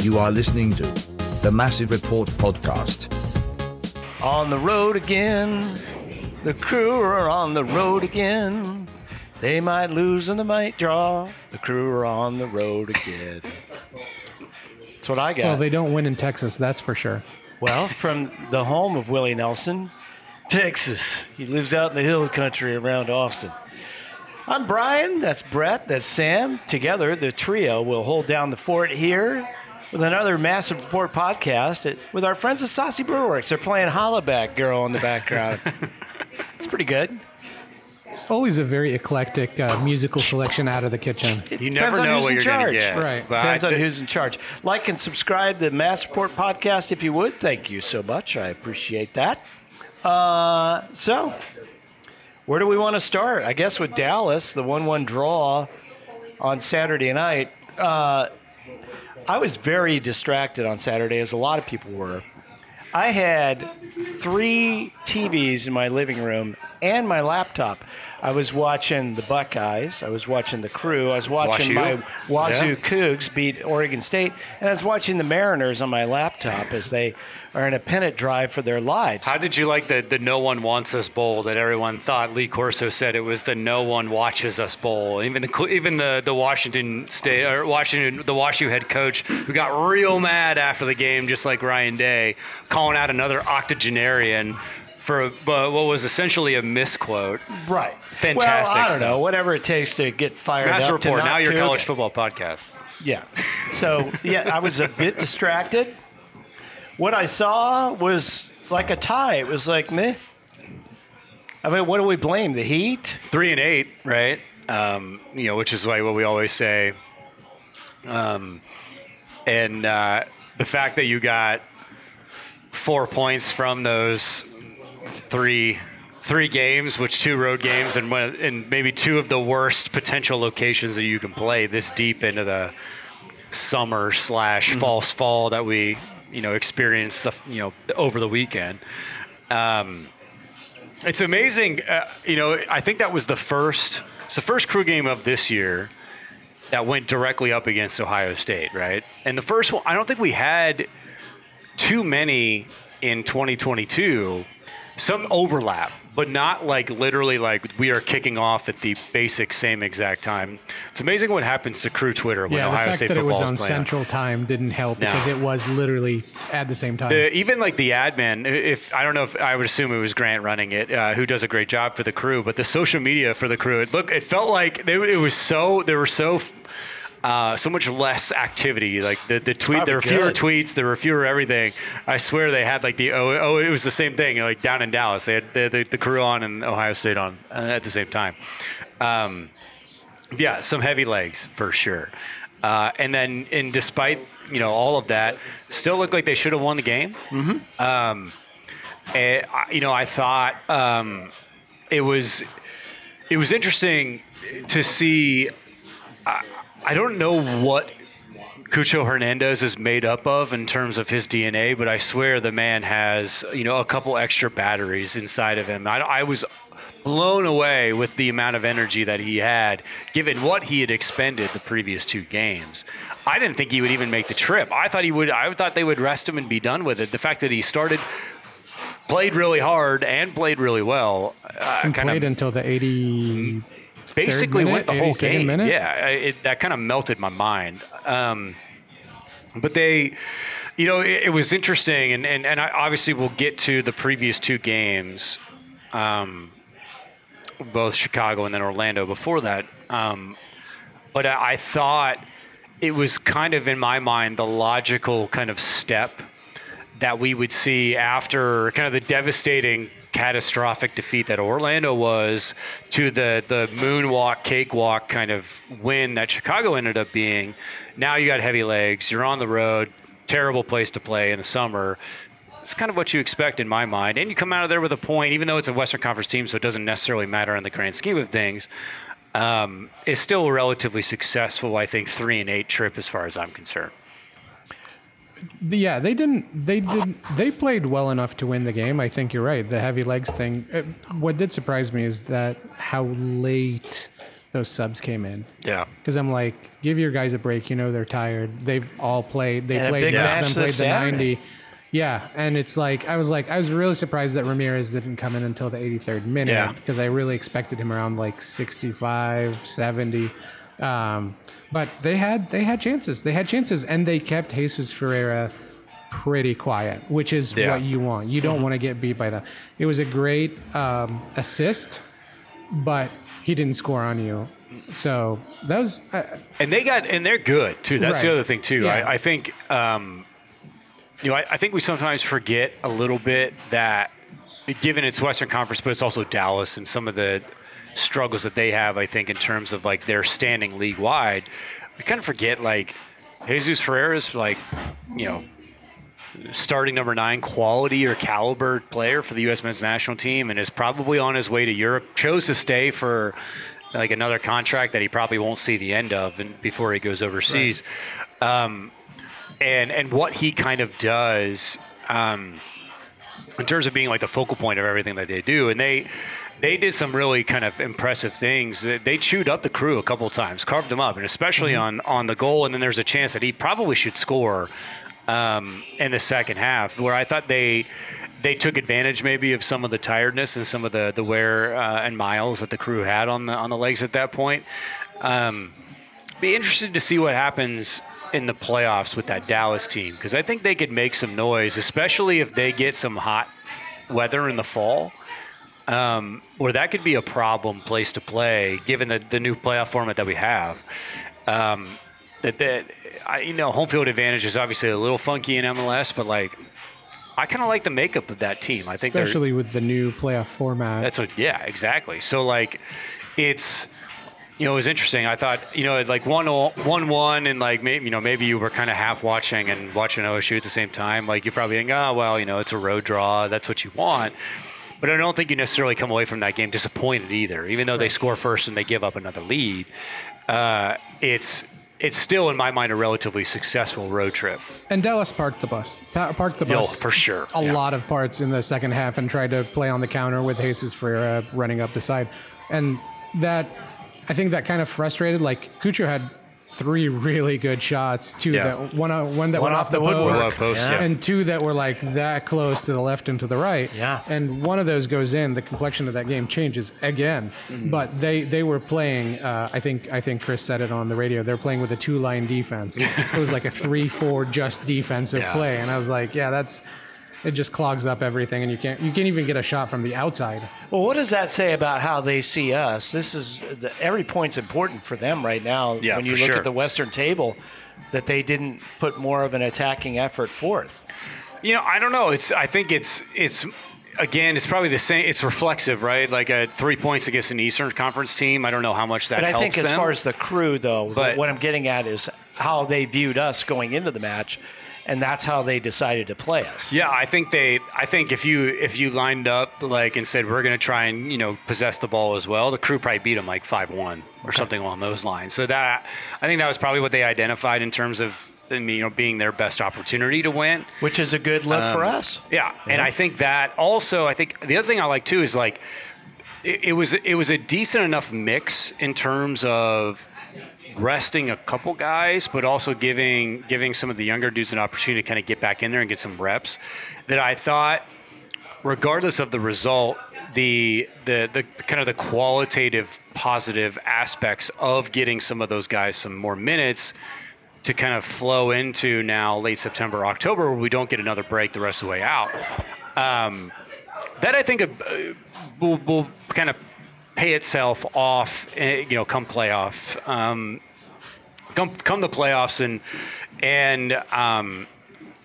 You are listening to the Massive Report podcast. On the road again. The crew are on the road again. They might lose and they might draw. The crew are on the road again. That's what I got. Well, they don't win in Texas, that's for sure. Well, from the home of Willie Nelson, Texas. He lives out in the hill country around Austin. I'm Brian. That's Brett. That's Sam. Together, the trio will hold down the fort here with another Massive Report podcast with our friends at Saucy Brewworks. They're playing Hollaback Girl in the background. it's pretty good. It's always a very eclectic uh, musical selection out of the kitchen. You never know who's what in you're going charge. to get. Right. But Depends I on who's in charge. Like and subscribe to the Mass Report podcast if you would. Thank you so much. I appreciate that. Uh, so, where do we want to start? I guess with Dallas, the 1 1 draw on Saturday night. Uh, I was very distracted on Saturday, as a lot of people were. I had three TVs in my living room and my laptop. I was watching the Buckeyes. I was watching the Crew. I was watching my Wazzu Yeah. Cougs beat Oregon State, and I was watching the Mariners on my laptop as they are in a pennant drive for their lives. How did you like the, the No One Wants Us Bowl that everyone thought Lee Corso said it was the No One Watches Us Bowl? Even the even the, the Washington State or Washington the WashU head coach who got real mad after the game, just like Ryan Day, calling out another octogenarian for uh, what was essentially a misquote. right? Fantastic Well, I don't stuff. know. Whatever it takes to get fired Master up. to Report, now your college football podcast. Yeah. So yeah, I was a bit distracted. What I saw was like a tie. It was like meh. I mean, what do we blame? The heat? three and eight, right? Um, you know, which is like what we always say. Um, and uh, the fact that you got four points from those three three games, which two road games, and one, and maybe two of the worst potential locations that you can play this deep into the summer slash false fall that we you know experienced the you know over the weekend. Um, it's amazing. Uh, you know, I think that was the first. It's the first crew game of this year that went directly up against Ohio State, right? And the first one, I don't think we had too many in 2022. Some overlap, but not like literally like we are kicking off at the basic same exact time. It's amazing what happens to crew Twitter when Yeah, the Ohio fact State that it was on playing. Central Time didn't help No. because it was literally at the same time. The, even like the admin, if I don't know if I would assume it was Grant running it, uh, who does a great job for the crew, but the social media for the crew, it look, it felt like they, it was so they were so. Uh, so much less activity. Like the, the tweet, there were fewer good. tweets, there were fewer everything. I swear they had like the oh, oh it was the same thing. Like down in Dallas, they had the, the, the crew on and Ohio State on uh, at the same time. Um, yeah, some heavy legs for sure. Uh, and then, and despite you know all of that, still looked like they should have won the game. Mm-hmm. Um, and, you know, I thought um, it was it was interesting to see. I, I don't know what Cucho Hernandez is made up of in terms of his DNA, but I swear the man has you know a couple extra batteries inside of him. I, I was blown away with the amount of energy that he had, given what he had expended the previous two games. I didn't think he would even make the trip. I thought he would. I thought they would rest him and be done with it. The fact that he started. Played really hard and played really well. Uh, played of until the 80. Basically minute, went the whole game. minute? Yeah, it, that kind of melted my mind. Um, but they, you know, it, it was interesting, and, and, and I obviously we'll get to the previous two games, um, both Chicago and then Orlando before that. Um, but I, I thought it was kind of in my mind the logical kind of step that we would see after kind of the devastating catastrophic defeat that Orlando was to the the moonwalk cakewalk kind of win that Chicago ended up being. Now you got heavy legs. You're on the road. Terrible place to play in the summer. It's kind of what you expect in my mind. And you come out of there with a point even though it's a Western Conference team so it doesn't necessarily matter in the grand scheme of things um, it's still a relatively successful I think 3 and 8 trip as far as I'm concerned Yeah, they didn't. They did. They played well enough to win the game. I think you're right. The heavy legs thing. uh, What did surprise me is that how late those subs came in. Yeah. Because I'm like, give your guys a break. You know they're tired. They've all played. They And played. Most of them played the Saturday. 90. Yeah, and it's like I was like I was really surprised that Ramirez didn't come in until the 83rd minute Yeah. because I really expected him around like 65, 70. Um, but they had they had chances. They had chances, and they kept Jesus Ferreira pretty quiet, which is Yeah. what you want. You don't want to get beat by them. It was a great um, assist, but he didn't score on you. So that was uh, And they got and they're good too. That's the other thing too. Yeah. I, I think um, you know I, I think we sometimes forget a little bit that given it's Western Conference, but it's also Dallas and some of the struggles that they have. I think in terms of like their standing league wide, we kind of forget like Jesus Ferreira's like you know starting number nine quality or caliber player for the U.S. men's national team and is probably on his way to Europe. Chose to stay for like another contract that he probably won't see the end of and before he goes overseas. Um, and and what he kind of does um, in terms of being like the focal point of everything that they do, and they. They did some really kind of impressive things. They chewed up the crew a couple of times, carved them up, and especially on, on the goal. And then there's a chance that he probably should score um, in the second half, where I thought they they took advantage maybe of some of the tiredness and some of the the wear uh, and miles that the crew had on the on the legs at that point. Um, be interested to see what happens in the playoffs with that Dallas team because I think they could make some noise, especially if they get some hot weather in the fall. Um, where that could be a problem place to play, given the, the new playoff format that we have. Um, that that I, you know, home field advantage is obviously a little funky in MLS, but like I kind of like the makeup of that team. I think especially with the new playoff format. that's what, yeah, exactly. So like, it's you know, it was interesting. I thought you know, like one one one, and like maybe you know, maybe you were kind of half watching and watching OSU at the same time. Like you probably think, oh well, you know, it's a road draw. That's what you want. But I don't think you necessarily come away from that game disappointed either. Even though they score first and they give up another lead, uh, it's it's still in my mind a relatively successful road trip. And Dallas parked the bus. Pa- parked the bus for sure. A Yeah. lot of parts in the second half and tried to play on the counter with Jesus Ferreira running up the side, and that I think that kind of frustrated. Like Cucho had three really good shots, two Yeah. that one uh, one that One went off off the the post, post, yeah. and two that were like that close to the left and to the right. Yeah. and one of those goes in. The complexion of that game changes again. Mm-hmm. But they they were playing. Uh, I think I think Chris said it on the radio. They're playing with a two line defense. it was like a three four just defensive Yeah. play, and I was like, yeah, that's. It just clogs up everything, and you can't you can't even get a shot from the outside. Well, what does that say about how they see us? This is the, every point's important for them right now. Yeah, when you for look sure. at the Western table, that they didn't put more of an attacking effort forth. You know, I don't know. It's I think it's it's again, it's probably the same. It's reflexive, right? Like a three points against an Eastern Conference team. I don't know how much that But I helps think as them. far as the crew, though, But- what I'm getting at is how they viewed us going into the match, and that's how they decided to play us. yeah, I think they. I think if you if you lined up like and said we're going to try and you know possess the ball as well, the crew probably beat them like five one or something along those lines. So that I think that was probably what they identified in terms of you know being their best opportunity to win. Which is a good look for Um, us. Yeah, and I think that also. I think the other thing I like too is like it, it was it was a decent enough mix in terms of resting a couple guys, but also giving giving some of the younger dudes an opportunity to kind of get back in there and get some reps. That I thought, regardless of the result, the the the kind of the qualitative positive aspects of getting some of those guys some more minutes to kind of flow into now late September, October, where we don't get another break the rest of the way out. Um, that I think uh, will, will kind of pay itself off, eh, you know, come playoff, um, come come the playoffs, and and um,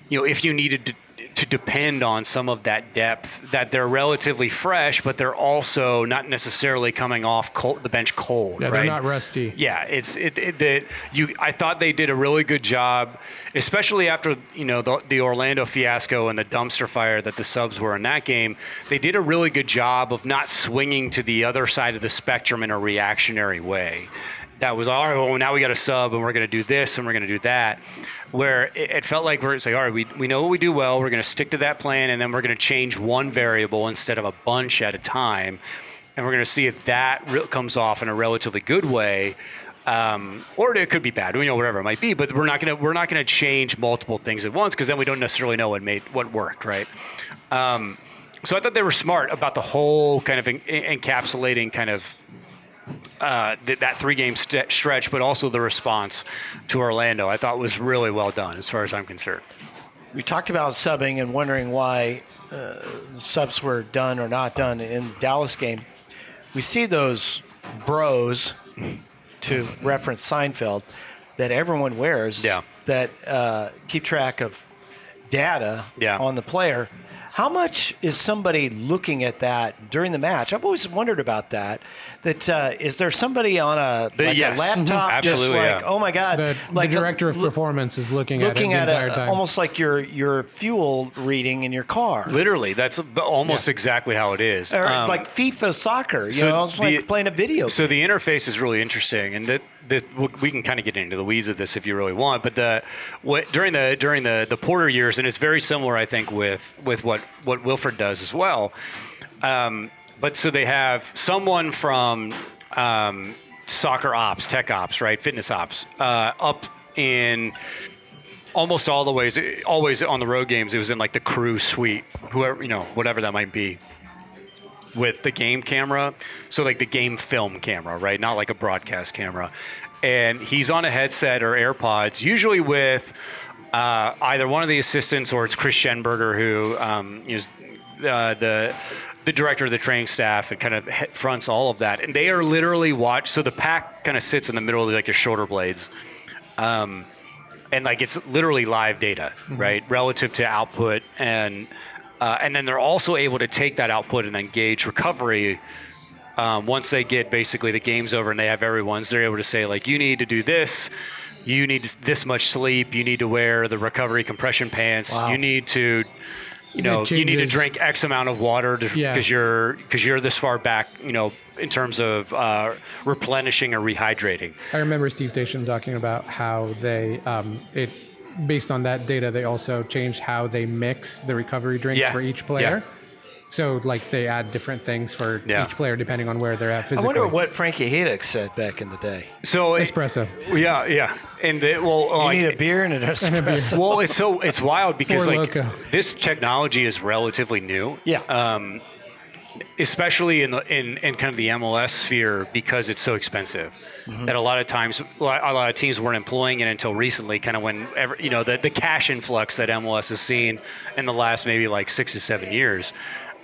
you know, if you needed to, to depend on some of that depth, that they're relatively fresh, but they're also not necessarily coming off cold, the bench cold. Yeah, right? they're not rusty. Yeah, it's it, it the you. I thought they did a really good job, especially after you know the, the Orlando fiasco and the dumpster fire that the subs were in that game. They did a really good job of not swinging to the other side of the spectrum in a reactionary way. That was all right. Well, now we got a sub, and we're going to do this, and we're going to do that. Where it, it felt like we're like, all right, we, we know what we do well. We're going to stick to that plan, and then we're going to change one variable instead of a bunch at a time and we're going to see if that re- comes off in a relatively good way. Um, or it could be bad, you know, whatever it might be. But we're not gonna we're not gonna change multiple things at once because then we don't necessarily know what made what worked, right? Um, so I thought they were smart about the whole kind of en- encapsulating kind of uh, th- that three game st- stretch, but also the response to Orlando. I thought was really well done as far as I'm concerned. We talked about subbing and wondering why uh, subs were done or not done in the Dallas game. We see those bros, to reference Seinfeld, that everyone wears Yeah. that uh, keep track of data Yeah. on the player. How much is somebody looking at that during the match? I've always wondered about that. That uh, is there somebody on a, The- like yes. a laptop just Absolutely, like, yeah. oh my god, The, like the director of look- performance is looking, looking at at it the entire it time. almost like your your fuel reading in your car, Literally, that's almost exactly how it is. or Um, like FIFA soccer. You so know, it's the- like playing a video. So the interface is really interesting, and that, that we can kind of get into the weeds of this if you really want. But the what, during the during the the Porter years, and it's very similar, I think, with with what what Wilfried does as well. Um, but so they have someone from um, soccer ops, tech ops, right, fitness ops, uh, up in almost all the ways, always on the road games. It was in like the crew suite, whoever you know, whatever that might be with the game camera. So like the game film camera, right? Not like a broadcast camera. And he's on a headset or AirPods, usually with uh, either one of the assistants or it's Chris Schenberger, who um, is uh, the the director of the training staff and kind of fronts all of that. And they are literally watch. So the pack kind of sits in the middle of like your shoulder blades. Um, and like it's literally live data, right, relative to output, and uh, and then they're also able to take that output and then gauge recovery. Um, once they get basically the game's over and they have everyone's, they're able to say like, you need to do this, you need this much sleep, you need to wear the recovery compression pants, Wow. you need to. You know, you need to drink X amount of water because Yeah. you're because you're this far back. You know, in terms of uh, replenishing or rehydrating. I remember Steve Station talking about how they um, it based on that data they also changed how they mix the recovery drinks Yeah. for each player. Yeah. So like they add different things for Yeah. each player depending on where they're at physically. I wonder what Frankie Hejduk said back in the day. So espresso. Yeah, yeah, and the, well, You like, need a beer and an espresso. well, it's so it's wild because Four like Loko. this technology is relatively new. Yeah. Um, especially in the in, in kind of the MLS sphere because it's so expensive. That a lot of times a lot of teams weren't employing it until recently, kind of when ever, you know the, the cash influx that MLS has seen in the last maybe like six to seven years.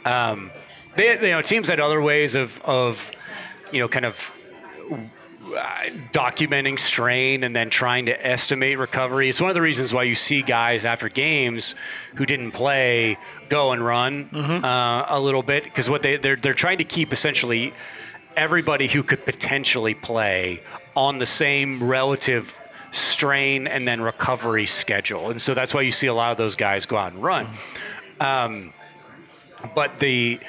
Um, they, you know teams had other ways of of you know kind of documenting strain and then trying to estimate recovery. It's one of the reasons why you see guys after games who didn't play go and run uh, a little bit because what they they're they're trying to keep essentially everybody who could potentially play on the same relative strain and then recovery schedule. And so that's why you see a lot of those guys go out and run. Um, but the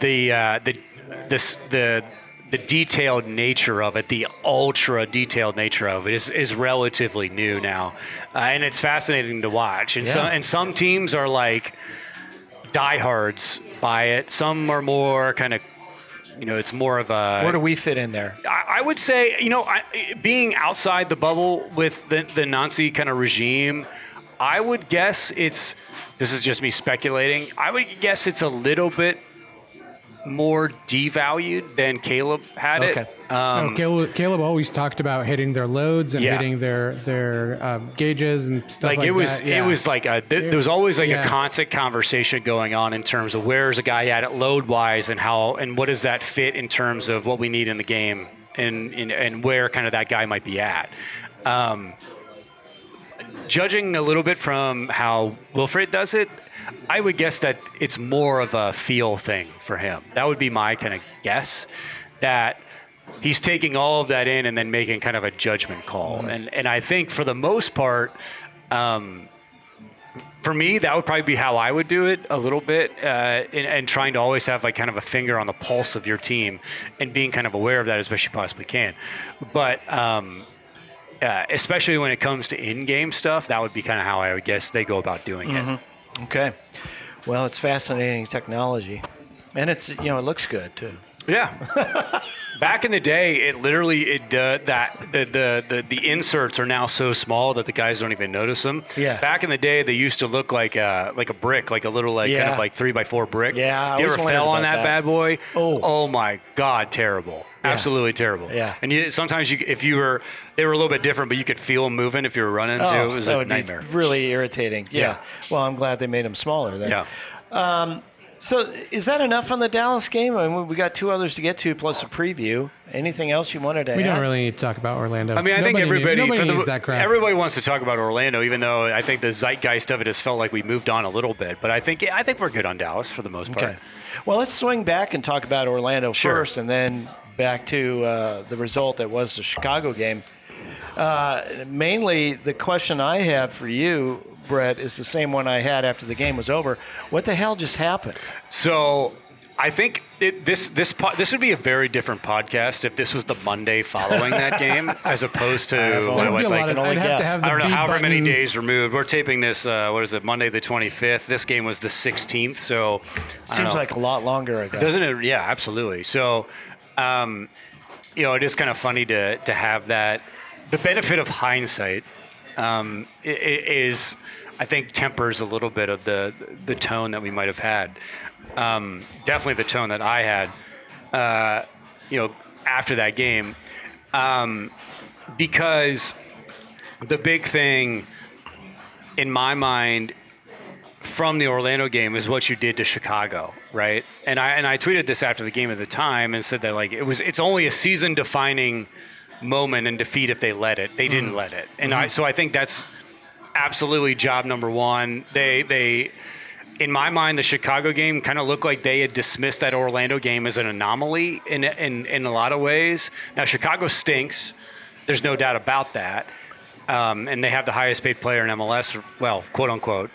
the uh, the this the the detailed nature of it, the ultra detailed nature of it, is, is relatively new now, uh, and it's fascinating to watch. And some Yeah. and some teams are like diehards by it. Some are more kind of, you know, it's more of a. Where do we fit in there? I, I would say, you know, I, being outside the bubble with the, the Nancy kind of regime, I would guess it's, this is just me speculating, I would guess it's a little bit more devalued than Caleb had Okay. it. Um, No, Caleb, Caleb always talked about hitting their loads and Yeah. hitting their their um, gauges and stuff like, like, it was, that. Yeah. it was like a, th- there was always like Yeah. a constant conversation going on in terms of where's a guy at it load wise and how and what does that fit in terms of what we need in the game and and, and where kind of that guy might be at. Um, judging a little bit from how Wilfried does it, I would guess that it's more of a feel thing for him. That would be my kind of guess. That he's taking all of that in and then making kind of a judgment call. And and I think for the most part, um, for me, that would probably be how I would do it a little bit, uh, and, and trying to always have like kind of a finger on the pulse of your team and being kind of aware of that as best you possibly can. But um, uh, especially when it comes to in-game stuff, that would be kind of how I would guess they go about doing it. Okay. Well, it's fascinating technology, and it's you know it looks good too. Yeah. Back in the day, it literally it uh, that the, the the the inserts are now so small that the guys don't even notice them. Yeah. Back in the day, they used to look like a like a brick, like a little like kind of like three by four brick. Yeah, If you ever fell on that, that. bad boy, Oh. oh my god, terrible. Absolutely terrible. Yeah. And you, sometimes you, if you were, they were a little bit different, but you could feel them moving if you were running too. Oh, It was a nightmare. really irritating. Yeah. Yeah. Well, I'm glad they made them smaller then. yeah. So is that enough on the Dallas game? I mean, we got two others to get to plus a preview. Anything else you wanted to We add? don't really need to talk about Orlando. I mean, I think Nobody need- everybody, nobody for the- that crap. everybody wants to talk about Orlando, even though I think the zeitgeist of it has felt like we moved on a little bit. But I think I think we're good on Dallas for the most part. Okay. Well, let's swing back and talk about Orlando Sure. first, and then back to uh, the result that was the Chicago game. Uh, mainly, the question I have for you, Brett, is the same one I had after the game was over. What the hell just happened? So I think it, this this po- this would be a very different podcast if this was the Monday following that game, as opposed to I've what, only- what, There'd be a like of- I'd have to have I don't know beat however many days removed. We're taping this. Uh, what is it? Monday the twenty fifth. This game was the sixteenth. So I Seems like a lot longer ago. Doesn't it? Yeah, absolutely. So, um, you know, it is kind of funny to to have that. The benefit of hindsight um, i- i- is, I think, tempers a little bit of the the tone that we might have had. Um, definitely the tone that I had, uh, you know, after that game, um, because the big thing in my mind from the Orlando game is what you did to Chicago, right? And I and I tweeted this after the game at the time and said that like it was it's only a season defining moment and defeat if they let it. They didn't let it. And I so I think that's absolutely job number 1. They they in my mind, the Chicago game kind of looked like they had dismissed that Orlando game as an anomaly in, in, in a lot of ways. Now, Chicago stinks. There's no doubt about that. Um, and they have the highest paid player in MLS, well, quote unquote.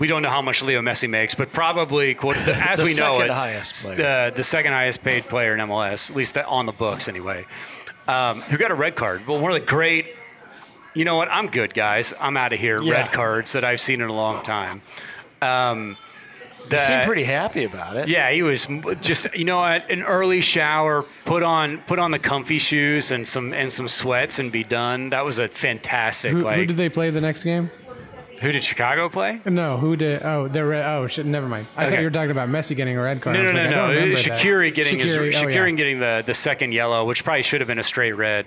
We don't know how much Leo Messi makes, but probably, quote, as we know it, highest player. The, the second highest paid player in MLS, at least on the books anyway, um, who got a red card. Well, one of the great, you know what, I'm good, guys. I'm out of here. Yeah. Red cards that I've seen in a long time. Um, You seem that- pretty happy about it. yeah, he was just you know what, an early shower, put on put on the comfy shoes and some and some sweats and be done. That was a fantastic. who, like who did they play the next game? Who did Chicago play? No, who did? Oh, the red. Oh, shit, never mind. I Okay. thought you were talking about Messi getting a red card. I No, no, was no, like, I don't no. remember that. Shaqiri getting his, Shaqiri, oh, Shaqiri yeah. getting the, the second yellow, which probably should have been a straight red,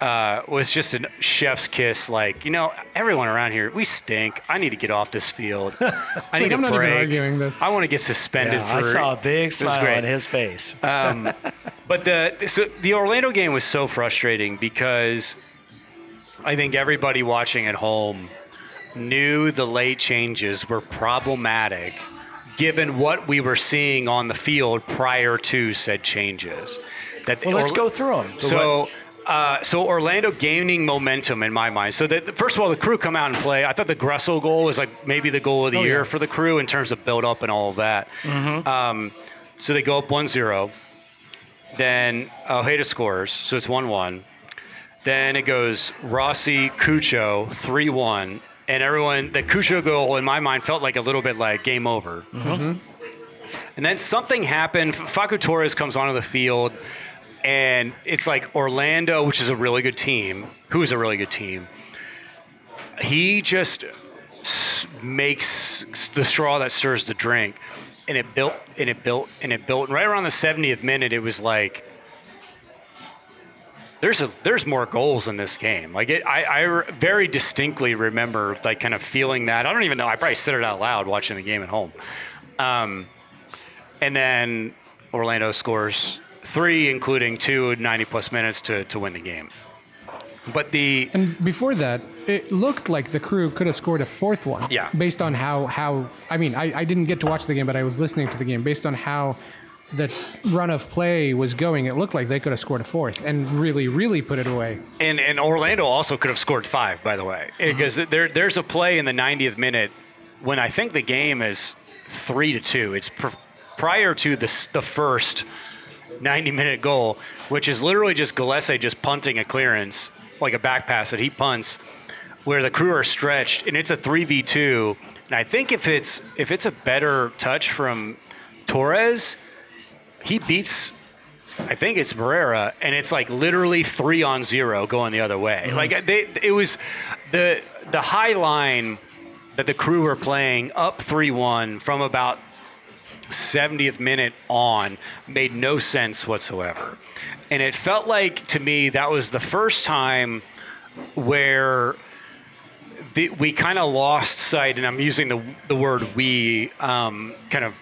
uh, was just a chef's kiss. Like you know, everyone around here, we stink. I need to get off this field. I need like, a I'm not even break. arguing this. I want to get suspended Yeah, for. I saw a big This was smile great. on his face. But the so the Orlando game was so frustrating because I think everybody watching at home knew the late changes were problematic given what we were seeing on the field prior to said changes. That well, let's Orla- go through them. so, uh, so Orlando gaining momentum in my mind. So that first of all, the crew come out and play. I thought the Gressel goal was like maybe the goal of the Oh, year yeah. for the crew in terms of build up and all of that. Um, so they go up 1-0. Then Ojeda scores, so it's 1-1. Then it goes Rossi, Cucho, 3-1. And everyone, the Cucho goal in my mind felt like a little bit like game over. Mm-hmm. And then something happened. Facu Torres comes onto the field, and it's like Orlando, which is a really good team, who is a really good team. He just makes the straw that stirs the drink, and it built and it built and it built. And right around the 70th minute, it was like. There's a there's more goals in this game. Like it, I, I very distinctly remember like kind of feeling that. I don't even know. I probably said it out loud watching the game at home. Um, and then Orlando scores three, including two 90 plus minutes to, to win the game. But the And before that, it looked like the crew could have scored a fourth one. Yeah. Based on how how I mean, I, I didn't get to watch the game, but I was listening to the game. Based on how the run of play was going, it looked like they could have scored a fourth and really, really put it away. and, and Orlando also could have scored five, by the way, uh-huh. because there there's a play in the 90th minute when I think the game is three to two. It's pr- prior to the the first 90 minute goal, which is literally just Gallese just punting a clearance like a back pass that he punts, where the crew are stretched, and it's a three v two. And I think if it's if it's a better touch from Torres, he beats I think it's Barrera, and it's like literally three on zero going the other way. Like they, it was the the high line that the crew were playing up three one from about 70th minute on made no sense whatsoever. And it felt like to me that was the first time where the, we kind of lost sight, and I'm using the, the word we um, kind of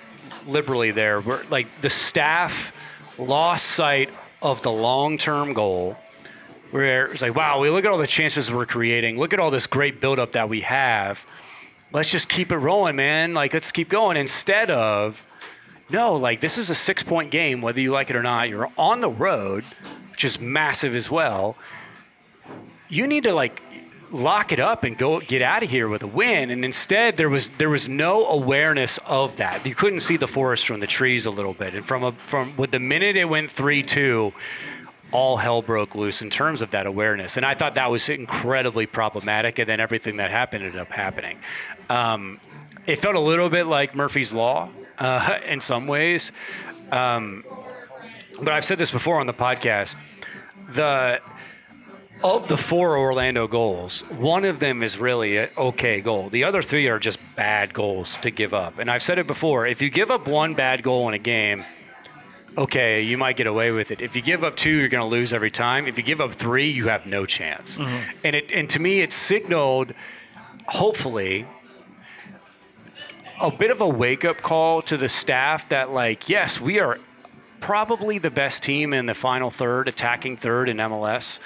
liberally there, where like the staff lost sight of the long term goal. Where it's like, wow, we look at all the chances we're creating. Look at all this great buildup that we have. Let's just keep it rolling, man. Like, let's keep going. Instead of, no, like this is a six point game, whether you like it or not. You're on the road, which is massive as well. You need to like lock it up and go get out of here with a win. And instead, there was there was no awareness of that. You couldn't see the forest from the trees a little bit. And from a from with the minute it went three two, all hell broke loose in terms of that awareness. And I thought that was incredibly problematic. And then everything that happened ended up happening. Um, it felt a little bit like Murphy's Law uh, in some ways. Um, but I've said this before on the podcast. The of the four Orlando goals, one of them is really an okay goal. The other three are just bad goals to give up. And I've said it before if you give up one bad goal in a game, okay, you might get away with it. If you give up two, you're going to lose every time. If you give up three, you have no chance. Mm-hmm. And it and to me, it signaled, hopefully, a bit of a wake up call to the staff that like, yes, we are probably the best team in the final third, attacking third in MLS.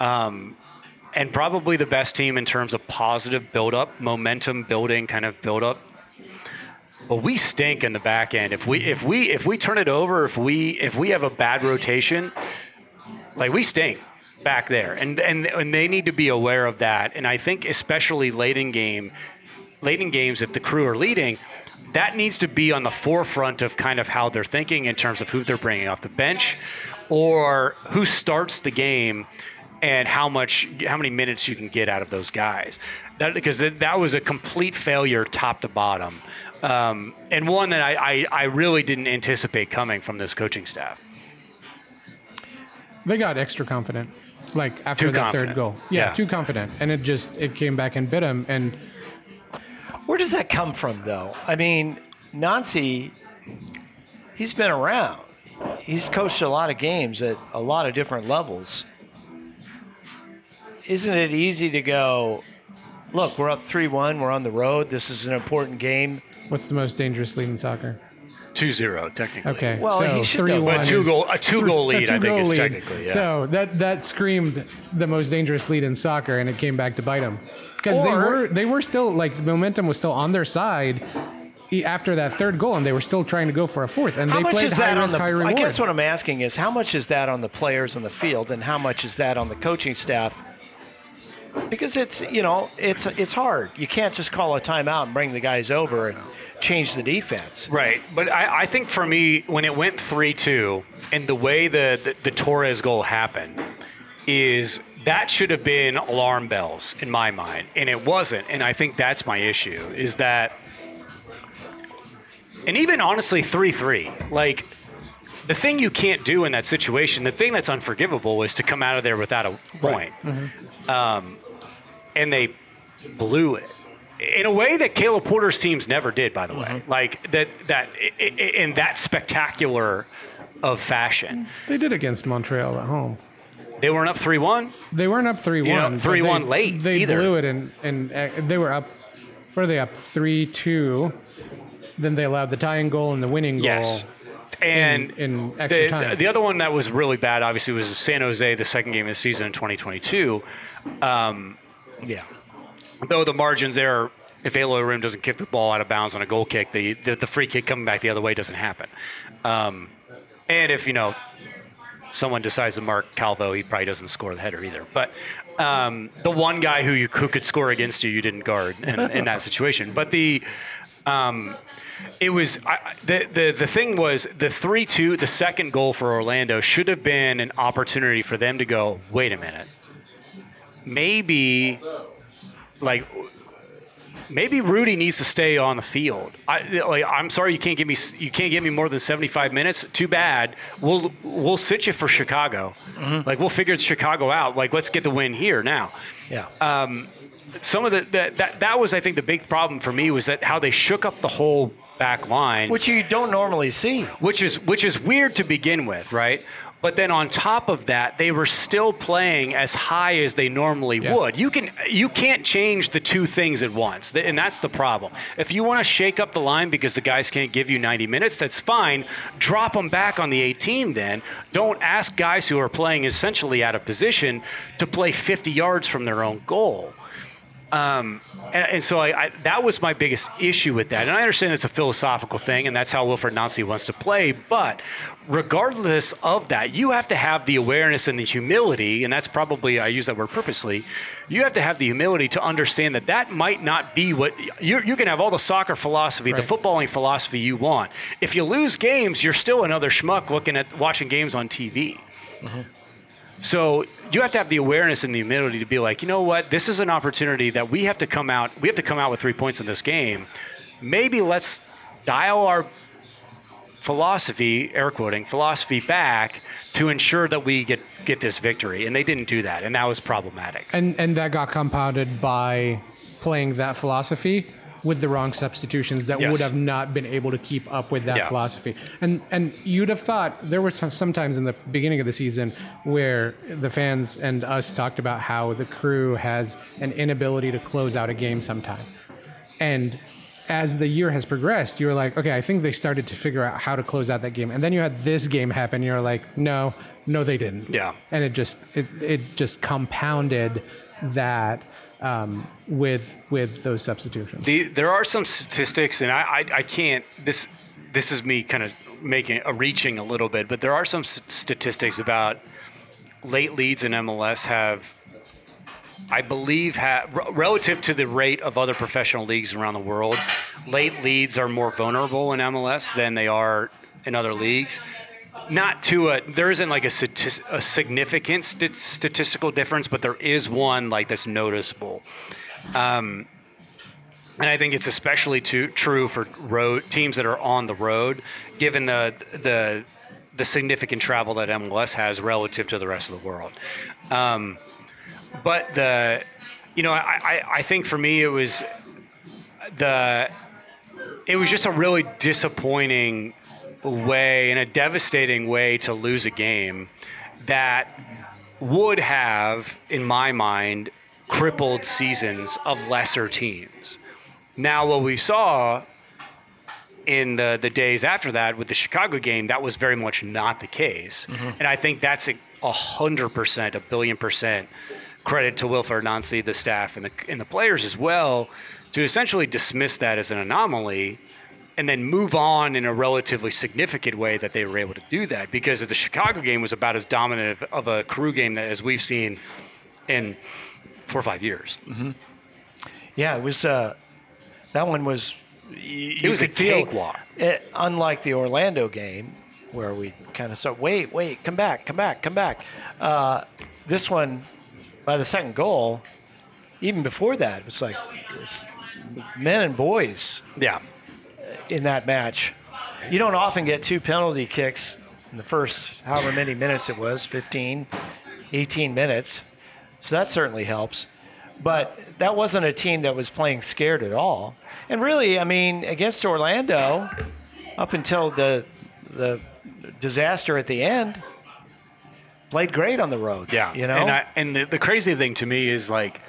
Um, and probably the best team in terms of positive build-up, momentum building kind of build-up. But we stink in the back end. If we if we if we turn it over, if we if we have a bad rotation, like we stink back there, and and and they need to be aware of that. And I think especially late in game, late in games, if the crew are leading, that needs to be on the forefront of kind of how they're thinking in terms of who they're bringing off the bench, or who starts the game and how much how many minutes you can get out of those guys that, because that, that was a complete failure top to bottom um, and one that I, I, I really didn't anticipate coming from this coaching staff They got extra confident, like after Too that confident. third goal. Yeah, Yeah. too confident, and it just it came back and bit him. And Where does that come from, though? I mean, Nancy, he's been around. He's coached a lot of games at a lot of different levels. Isn't it easy to go, look, we're up 3 1, we're on the road, this is an important game? what's the most dangerous lead in soccer? 2-0 technically Okay, Well, so he should three know. one. But two is- goal- a two-goal lead, I think, two-goal is lead. technically, yeah. So that that screamed the most dangerous lead in soccer, and it came back to bite them because they were they were still like the momentum was still on their side e- after that third goal, and they were still trying to go for a fourth, and How they much played is high that on risk, the? high reward. I guess what I'm asking is how much is that on the players on the field, and how much is that on the coaching staff? Because it's you know it's it's hard. You can't just call a timeout and bring the guys over and change the defense. Right, but I, I think for me, when it went three-two, and the way the, the the Torres goal happened, is that should have been alarm bells in my mind, and it wasn't. And I think that's my issue is that, and even honestly, three-three, like the thing you can't do in that situation, the thing that's unforgivable, is to come out of there without a point. Um, and they blew it in a way that Caleb Porter's teams never did. By the way, like that that in that spectacular of fashion, they did against Montreal at home. they weren't up three-one. They weren't up three one. 3-1 late They either. blew it, and and they were up. What are they up three two? Then they allowed the tying goal and the winning goal. Yes. And in extra the, time. the other one that was really bad, obviously, was San Jose, the second game of the season in 2022. Yeah. Though the margins there, if Eloy Room doesn't kick the ball out of bounds on a goal kick, the, the, the free kick coming back the other way doesn't happen. Um, and if, you know, someone decides to mark Calvo, he probably doesn't score the header either. But um, the one guy who you who could score against you, you didn't guard in, in that situation. But the um, it was I, the, the the thing was the three two the second goal for Orlando should have been an opportunity for them to go. Wait a minute, maybe like maybe Rudy needs to stay on the field. I, like, I'm sorry you can't give me you can't give me more than 75 minutes. Too bad. We'll we'll sit you for Chicago. Mm-hmm. Like we'll figure Chicago out. Like let's get the win here now. Yeah. Um, some of the that that, that was I think the big problem for me was that how they shook up the whole back line Which you don't normally see. which is which is weird to begin with, right? But then on top of that, they were still playing as high as they normally Yeah. would. You can you can't change the two things at once, and that's the problem. If you want to shake up the line because the guys can't give you 90 minutes, that's fine. Drop them back on the 18 then. Don't ask guys who are playing essentially out of position to play 50 yards from their own goal. Um, and, and so I, I, that was my biggest issue with that. And I understand it's a philosophical thing, and that's how Wilfried Nancy wants to play. But regardless of that, you have to have the awareness and the humility, and that's probably, I use that word purposely, you have to have the humility to understand that that might not be what you you can have all the soccer philosophy, the footballing philosophy you want. If you lose games, you're still another schmuck looking at watching games on TV. Mm-hmm. So you have to have the awareness and the humility to be like, you know what, this is an opportunity that we have to come out. We have to come out with three points in this game. Maybe let's dial our philosophy, air quoting, philosophy back to ensure that we get get this victory. And they didn't do that, and that was problematic. and and that got compounded by playing that philosophy with the wrong substitutions that Yes. would have not been able to keep up with that Yeah. philosophy. And and you'd have thought there were some sometimes in the beginning of the season where the fans and us talked about how the crew has an inability to close out a game sometime. And as the year has progressed, you're like, okay, I think they started to figure out how to close out that game. And then you had this game happen. You're like, no, no, they didn't. Yeah. And it just it, it just compounded that um, with with those substitutions. The, there are some statistics, and I, I, I can't. This this is me kind of making a reaching a little bit, but there are some statistics about late leads in MLS have, I believe, have, relative to the rate of other professional leagues around the world, late leads are more vulnerable in MLS than they are in other leagues. Not to a, there isn't like a, statis, a significant st- statistical difference, but there is one like that's noticeable. And I think it's especially true for road teams that are on the road, given the the the significant travel that MLS has relative to the rest of the world. Um, but the, you know, I, I think for me it was the, it was just a really disappointing way in a devastating way to lose a game that would have, in my mind, crippled seasons of lesser teams. Now, what we saw in the, the days after that with the Chicago game, that was very much not the case. Mm-hmm. And I think that's a, a hundred percent, a billion percent credit to Wilfried Nancy, the staff, and the, and the players as well, to essentially dismiss that as an anomaly and then move on in a relatively significant way that they were able to do that because the Chicago game was about as dominant of a crew game that as we've seen in four or five years. Yeah, it was. Uh, that one was. It was a cakewalk. It, unlike the Orlando game, where we kind of said, "Wait, wait, come back, come back, come back." Uh, this one, by the second goal, even before that, it was like men and boys Yeah. In that match. You don't often get two penalty kicks in the first however many minutes it was 15, 18 minutes. So that certainly helps. But that wasn't a team that was playing scared at all. And really, I mean, against Orlando, up until the the disaster at the end, played great on the road. Yeah, you know. and, I, and the, the crazy thing to me is like,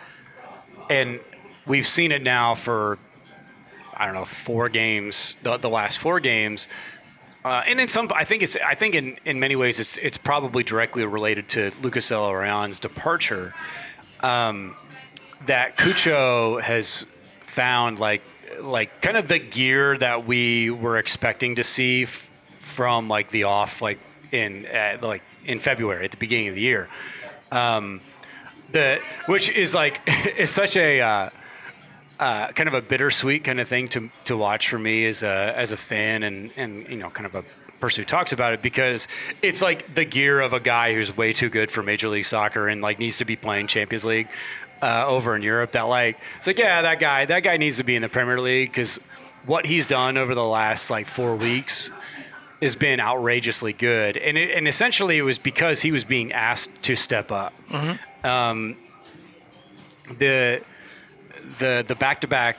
and we've seen it now for I don't know four games, the, the last four games, uh, and in some, I think it's, I think in, in many ways it's it's probably directly related to Lucas Zelarayán's departure. Um, that Cucho has found like like kind of the gear that we were expecting to see f- from like the off like in uh, like in February at the beginning of the year. Um, the which is like is such a uh, uh, kind of a bittersweet kind of thing to to watch for me as a as a fan and and you know kind of a person who talks about it because it's like the gear of a guy who's way too good for Major League Soccer and like needs to be playing Champions League. uh, over in Europe that like it's like yeah that guy that guy needs to be in the Premier League because what he's done over the last like four weeks has been outrageously good, and it, and essentially it was because he was being asked to step up. Um, the the the back to back,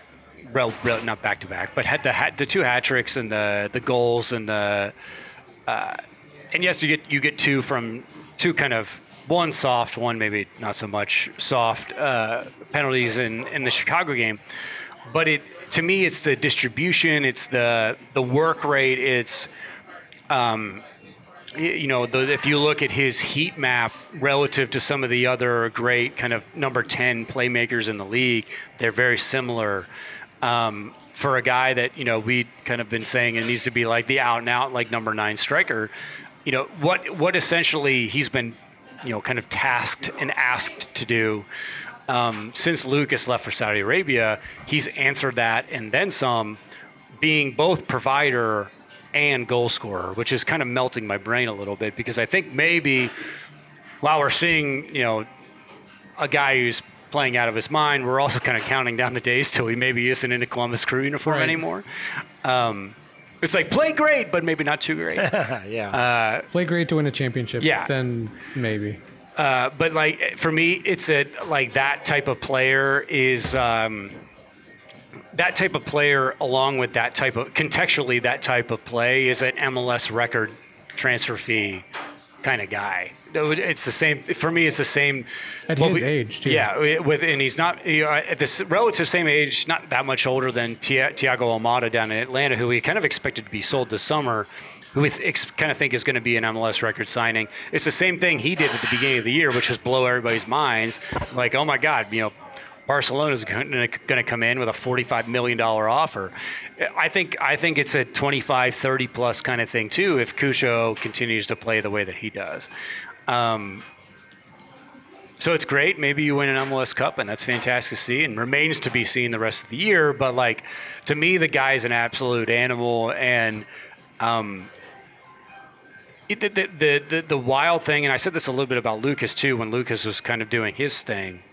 well, not back to back, but had the hat, the two hat tricks and the the goals and the uh, and yes, you get you get two from two kind of one soft, one maybe not so much soft uh, penalties in in the Chicago game, but it to me it's the distribution, it's the the work rate, it's um, you know, the, if you look at his heat map relative to some of the other great kind of number 10 playmakers in the league, they're very similar. Um, for a guy that, you know, we kind of been saying it needs to be like the out and out, like number nine striker, you know, what, what essentially he's been, you know, kind of tasked and asked to do um, since Lucas left for Saudi Arabia, he's answered that and then some, being both provider and goal scorer, which is kind of melting my brain a little bit because I think maybe while we're seeing, you know, a guy who's playing out of his mind, we're also kind of counting down the days till he maybe isn't in a Columbus Crew uniform Right. anymore. Um, it's like play great, but maybe not too great. yeah. Play great to win a championship. Yeah. Then maybe. Uh, but like for me, it's a like that type of player is um, that type of player, along with that type of contextually that type of play is an MLS record transfer fee kind of guy. It's the same for me. It's the same At his age, too. Yeah, with and he's not you know, at this relative same age, not that much older than Thiago Almada down in Atlanta, who we kind of expected to be sold this summer. Who we th- ex- kind of think is going to be an MLS record signing. It's the same thing he did at the beginning of the year, which was blow everybody's minds. Like, oh my God, you know, Barcelona's going to come in with a $45 million offer. I think I think it's a 25, 30 plus kind of thing too if Cucho continues to play the way that he does. Um, so it's great. Maybe you win an MLS Cup, and that's fantastic to see, and remains to be seen the rest of the year. But like to me, the guy's an absolute animal, and um, the, the, the, the wild thing, and I said this a little bit about Lucas too, when Lucas was kind of doing his thing.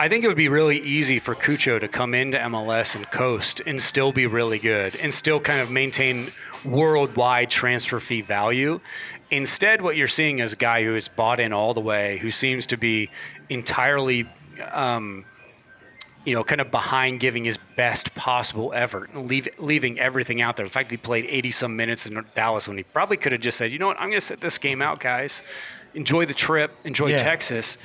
I think it would be really easy for Cucho to come into MLS and coast and still be really good and still kind of maintain worldwide transfer fee value. Instead, what you're seeing is a guy who is bought in all the way, who seems to be entirely, um, you know, kind of behind giving his best possible effort, leave, leaving everything out there. The fact he played 80 some minutes in Dallas when he probably could have just said, you know what, I'm going to sit this game out, guys. Enjoy the trip, enjoy Yeah. Texas.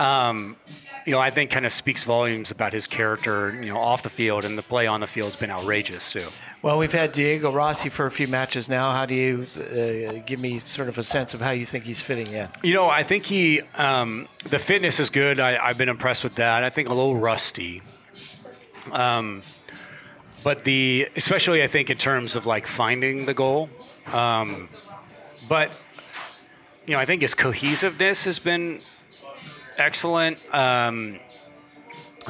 Um, you know, I think kind of speaks volumes about his character, you know, off the field and the play on the field has been outrageous too. Well, we've had Diego Rossi for a few matches now. How do you uh, give me sort of a sense of how you think he's fitting in? You know, I think he, um, the fitness is good. I, I've been impressed with that. I think a little rusty. Um, but the, especially I think in terms of like finding the goal. Um, but, you know, I think his cohesiveness has been excellent. Um,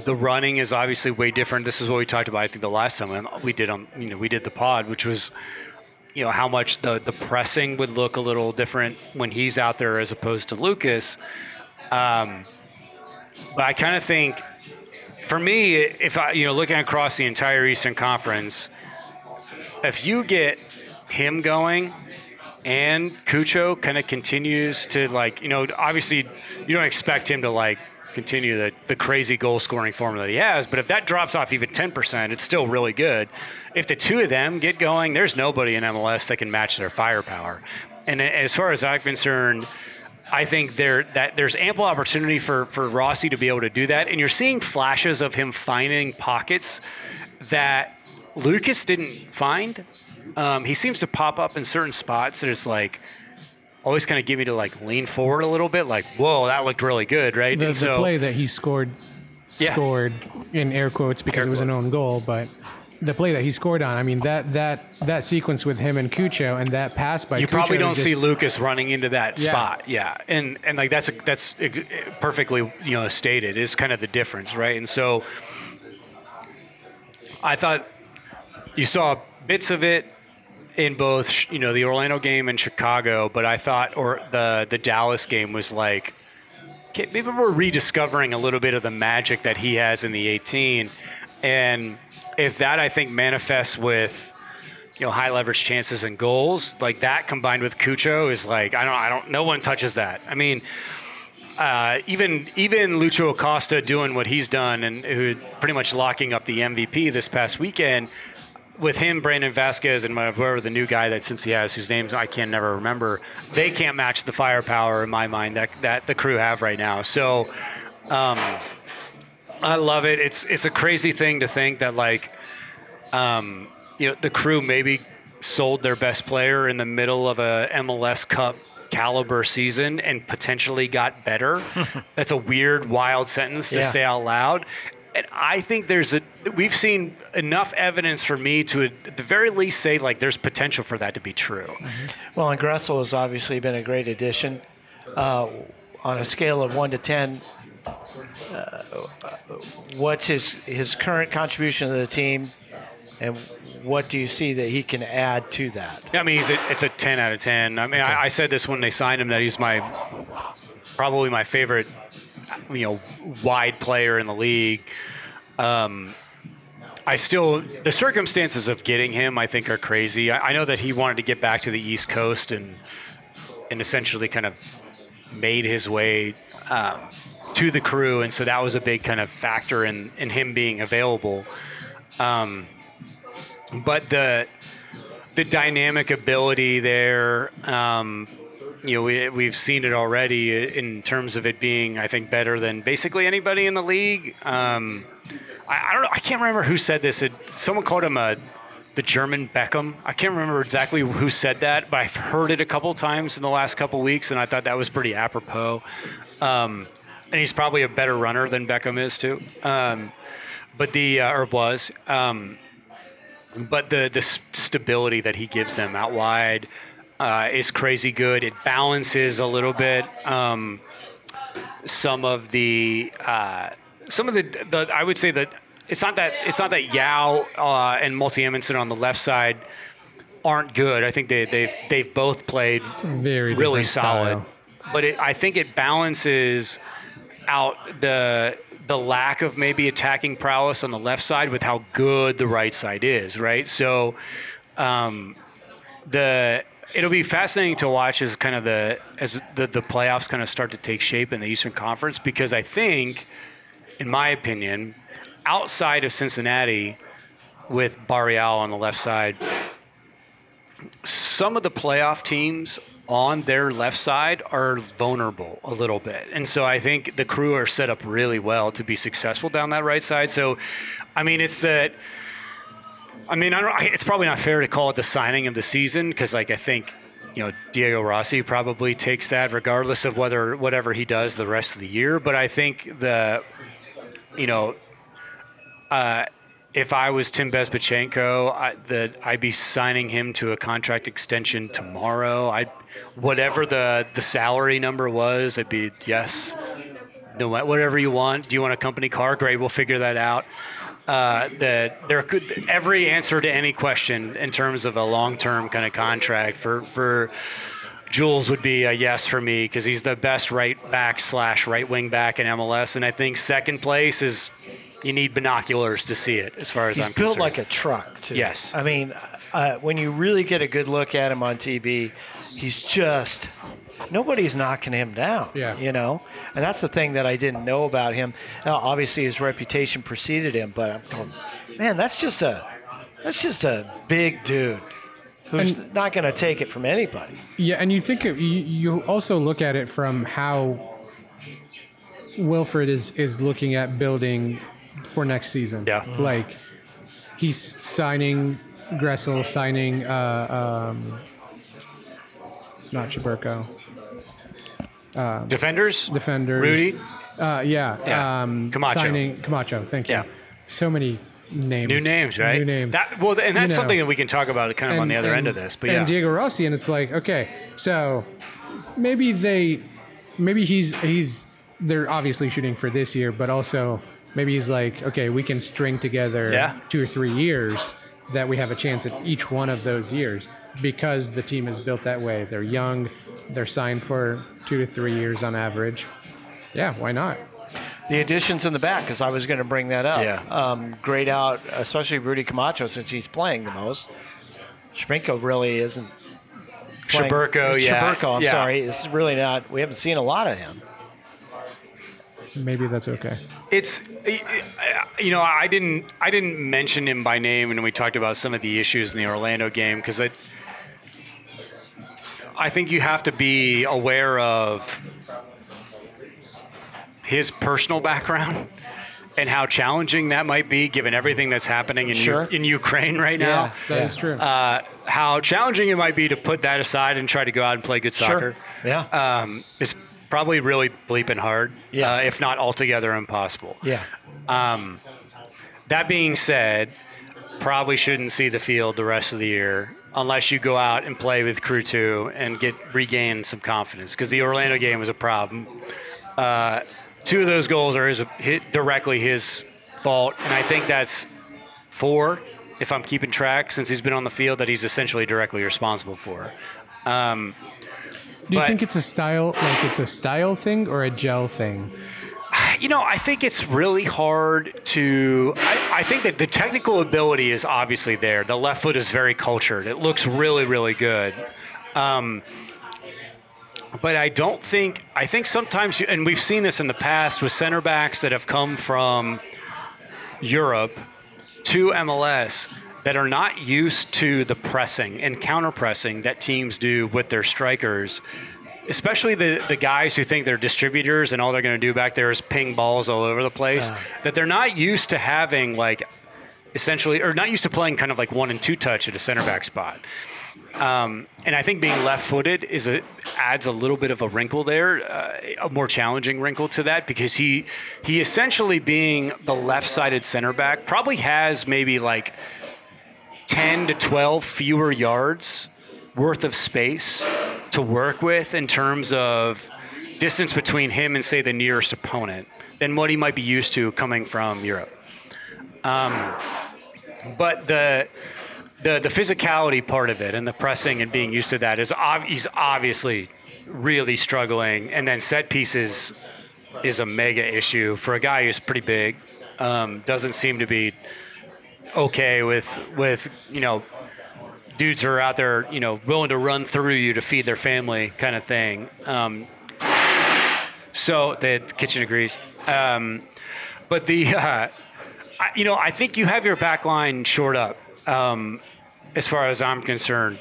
the running is obviously way different. This is what we talked about. I think the last time we did on, you know, we did the pod, which was, you know, how much the the pressing would look a little different when he's out there as opposed to Lucas. Um, but I kind of think, for me, if I, you know, looking across the entire Eastern Conference, if you get him going and Cucho kind of continues to like, you know, obviously you don't expect him to like continue the, the crazy goal scoring formula that he has, but if that drops off even 10%, it's still really good. If the two of them get going, there's nobody in MLS that can match their firepower. And as far as I'm concerned, I think there that there's ample opportunity for, for Rossi to be able to do that. And you're seeing flashes of him finding pockets that Lucas didn't find. Um, he seems to pop up in certain spots that it's like always kind of give me to like lean forward a little bit, like, whoa, that looked really good, right? The, And the so- play that he scored, Yeah. scored in air quotes because Air it was an quotes. own goal, but the play that he scored on, I mean that that that sequence with him and Cucho and that pass by you Cucho probably don't just- see Lucas running into that Yeah. spot. Yeah, and and like that's that's perfectly you know stated is kind of the difference, right? And so I thought you saw bits of it in both you know the Orlando game and Chicago, but I thought or the the Dallas game was like maybe we're rediscovering a little bit of the magic that he has in the 18. And if that, I think, manifests with you know high leverage chances and goals, like that combined with Cucho is like I don't, I don't, no one touches that. I mean. Uh, even even Lucho Acosta doing what he's done and who pretty much locking up the MVP this past weekend with him, Brandon Vazquez, and whoever the new guy that since he has, whose names I can never remember, they can't match the firepower in my mind that that the crew have right now. So, um, I love it. It's it's a crazy thing to think that like, um, you know, the crew maybe sold their best player in the middle of a MLS Cup caliber season and potentially got better. That's a weird, wild sentence to Yeah. say out loud. And I think there's a we've seen enough evidence for me to at the very least say like there's potential for that to be true. Well, and Gressel has obviously been a great addition. Uh, on a scale of one to ten, uh, what's his his current contribution to the team, and what do you see that he can add to that? Yeah, I mean, he's a, it's a 10 out of 10. I mean, I, I said this when they signed him that he's my probably my favorite, you know, wide player in the league. Um, I still the circumstances of getting him, I think, are crazy. I, I know that he wanted to get back to the East Coast and and essentially kind of made his way um, to the crew, and so that was a big kind of factor in in him being available. Um, but the the dynamic ability there, um, you know, we, we've seen it already in terms of it being, I think, better than basically anybody in the league. Um, I, I don't know. I can't remember who said this. It, someone called him a the German Beckham. I can't remember exactly who said that, but I've heard it a couple times in the last couple weeks, and I thought that was pretty apropos. Um, and he's probably a better runner than Beckham is too. Um, but the uh, or was. Um, but the the stability that he gives them out wide uh, is crazy good. It balances a little bit um, some of the uh, some of the, the I would say that it's not that it's not that Yaw uh, and Malte Amundsen on the left side aren't good. I think they they've they've both played very really solid. style. But it, I think it balances out the the lack of maybe attacking prowess on the left side with how good the right side is, right? So um, the it'll be fascinating to watch as kind of the as the, the playoffs kind of start to take shape in the Eastern Conference because I think, in my opinion, outside of Cincinnati with Barrial on the left side, some of the playoff teams on their left side are vulnerable a little bit. And so I think the crew are set up really well to be successful down that right side. So, I mean, it's that. I mean, I I- it's probably not fair to call it the signing of the season because, like, I think, you know, Diego Rossi probably takes that regardless of whether whatever he does the rest of the year. But I think the, you know, uh, if I was Tim Bezbatchenko, I, the, I'd be signing him to a contract extension tomorrow. I, whatever the the salary number was, I'd be yes, no, whatever you want. Do you want a company car? Great, we'll figure that out. Uh, that there could every answer to any question in terms of a long term kind of contract for for. Jules would be a yes for me because he's the best right back slash right wing back in MLS, and I think second place is you need binoculars to see it. As far as He's I'm built concerned. like a truck, too. Yes. I mean, uh, when you really get a good look at him on TV, he's just nobody's knocking him down. Yeah. You know, and that's the thing that I didn't know about him. Now, obviously, his reputation preceded him, but I'm going, man, that's just a that's just a big dude who's And- not going to take it from anybody. Yeah, and you think of, you, you also look at it from how Wilfried is is looking at building for next season. Yeah. like he's signing Gressel, signing uh, um, not Cheberko, defenders, defenders. Rudy, uh, yeah, Yeah. Um, Camacho. signing Camacho. Thank you. Yeah. So many names. new names, right? New names. That, well, and that's You know. something that we can talk about kind of on the other end of this. But yeah, and Diego Rossi, and it's like, okay, so maybe they, maybe he's he's they're obviously shooting for this year, but also maybe he's like, okay, we can string together Yeah. two or three years that we have a chance at each one of those years because the team is built that way. They're young, they're signed for two to three years on average. Yeah, why not? The additions in the back, because I was going to bring that up. Yeah. Um, great out, especially Rudy Camacho, since he's playing the most. Cheberko really isn't. playing- Cheberko, yeah. Cheberko, I'm Yeah. sorry. It's really not. We haven't seen a lot of him. Maybe that's okay. It's you know I didn't I didn't mention him by name and we talked about some of the issues in the Orlando game because I I think you have to be aware of his personal background and how challenging that might be given everything that's happening in Sure. U- in Ukraine right now. Yeah, That is true. Uh, how challenging it might be to put that aside and try to go out and play good soccer. Yeah. Um, is probably really bleeping hard. Yeah. Uh, if not altogether impossible. yeah. That being said, probably shouldn't see the field the rest of the year unless you go out and play with Crew Two and get regain some confidence because the Orlando game was a problem. Uh, two of those goals are his, hit directly his fault, and I think that's four. If I'm keeping track, since he's been on the field, that he's essentially directly responsible for. Do you but- think it's a style, like it's a style thing or a gel thing? You know, I think it's really hard to. I, I think that the technical ability is obviously there. The left foot is very cultured. It looks really, really good. Um, but I don't think. I think sometimes, you, and we've seen this in the past with center backs that have come from Europe to MLS that are not used to the pressing and counter pressing that teams do with their strikers. Especially the, the guys who think they're distributors and all they're going to do back there is ping balls all over the place. that they're not used to having like essentially, or not used to playing kind of like one and two touch at a center back spot. Um, and I think being left-footed is a, adds a little bit of a wrinkle there, uh, a more challenging wrinkle to that because he he essentially being the left-sided center back probably has maybe like ten to twelve fewer yards worth of space to work with in terms of distance between him and say the nearest opponent than what he might be used to coming from Europe. Um, but the the the physicality part of it and the pressing and being used to that is ob- he's obviously really struggling. And then set pieces is a mega issue for a guy who's pretty big. Um, doesn't seem to be okay with with you know dudes who are out there you know willing to run through you to feed their family kind of thing. Um, so the kitchen agrees. Um, but the uh, I, you know I think you have your back line shored up um, as far as I'm concerned,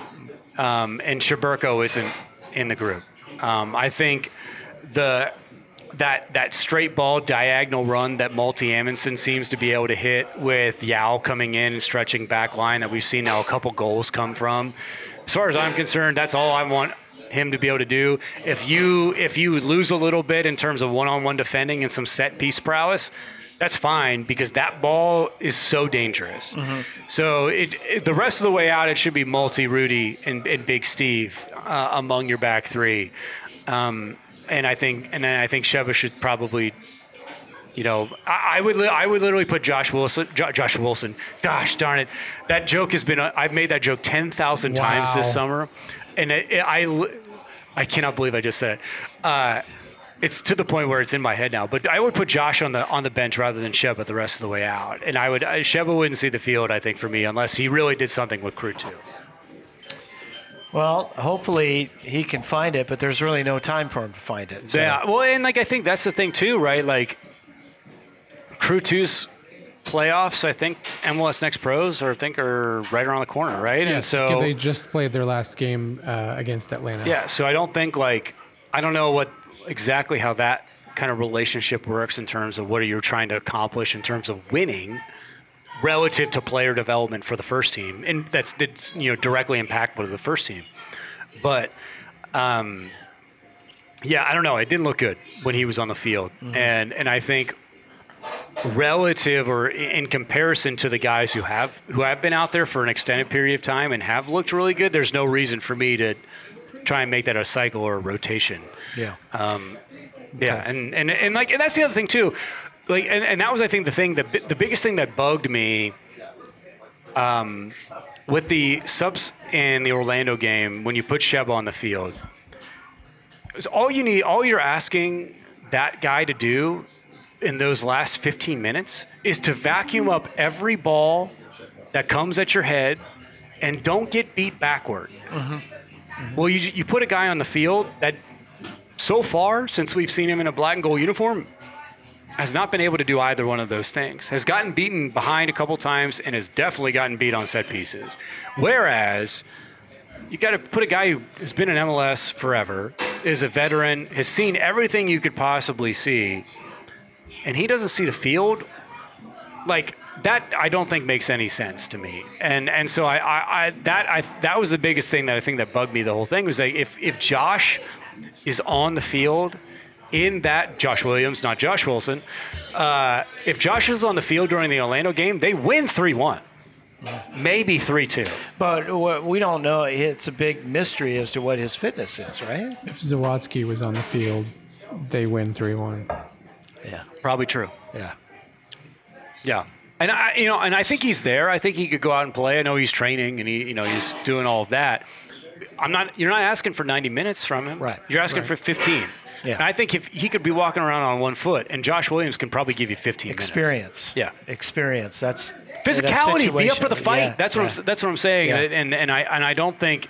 um, and Cheberko isn't in the group. Um, I think the that that straight ball diagonal run that Malte Amundsen seems to be able to hit with Yaw coming in and stretching back line that we've seen now a couple goals come from. As far as I'm concerned, that's all I want him to be able to do. If you if you lose a little bit in terms of one-on-one defending and some set piece prowess, that's fine because that ball is so dangerous. So it, it- the rest of the way out, it should be Malte Rudy and, and Big Steve uh, among your back three. Um, and I think and then I think Sheba should probably. You know, I, I would li- I would literally put Josh Wilson. Jo- Josh Wilson. Gosh darn it, that joke has been. I've made that joke ten thousand times this summer, and it, it, I I cannot believe I just said it. Uh, it's to the point where it's in my head now. But I would put Josh on the on the bench rather than Sheba the rest of the way out, and I would uh, Sheba wouldn't see the field. I think for me unless he really did something with Crew two. Well, hopefully he can find it, but there's really no time for him to find it. So. Yeah, well, and like I think that's the thing too, right? Like Crew 2's playoffs, I think MLS Next Pros, or I think are right around the corner, right? and Yes, so they just played their last game uh, against Atlanta. yeah, so I don't think like I don't know what exactly how that kind of relationship works in terms of what are you trying to accomplish in terms of winning relative to player development for the first team, and that's, that's you know directly impactful to the first team. But um, yeah, I don't know. It didn't look good when he was on the field, and and I think relative or in comparison to the guys who have who have been out there for an extended period of time and have looked really good, there's no reason for me to try and make that a cycle or a rotation. Yeah. Yeah, and, and and like and that's the other thing too, like and, and that was I think the thing that the biggest thing that bugged me, um, with the subs in the Orlando game when you put Sheba on the field, is all you need, all you're asking that guy to do in those last 15 minutes is to vacuum up every ball that comes at your head and don't get beat backward. Well, you, you put a guy on the field that so far, since we've seen him in a black and gold uniform, has not been able to do either one of those things. Has gotten beaten behind a couple times and has definitely gotten beat on set pieces. Whereas you got to put a guy who has been in MLS forever, is a veteran, has seen everything you could possibly see, and he doesn't see the field. Like that, I don't think makes any sense to me. And and so I, I, I that I that was the biggest thing that I think that bugged me the whole thing was like if if Josh is on the field in that Josh Williams, not Josh Wilson. Uh, if Josh is on the field during the Orlando game, they win three one, maybe three two. But what we don't know. It's a big mystery as to what his fitness is, right? If Zawadzki was on the field, they win 3 1. Yeah. Probably true. Yeah. Yeah. And I, you know, and I think he's there. I think he could go out and play. I know he's training and he, you know, he's doing all of that. I'm not. You're not asking for 90 minutes from him. Right. You're asking Right. for 15. Yeah. And I think if he could be walking around on one foot, and Josh Williams can probably give you 15 minutes. Experience. Yeah. Experience. That's physicality. Be up for the fight. Yeah, That's what yeah. I'm, that's what I'm saying. Yeah. And and I and I don't think.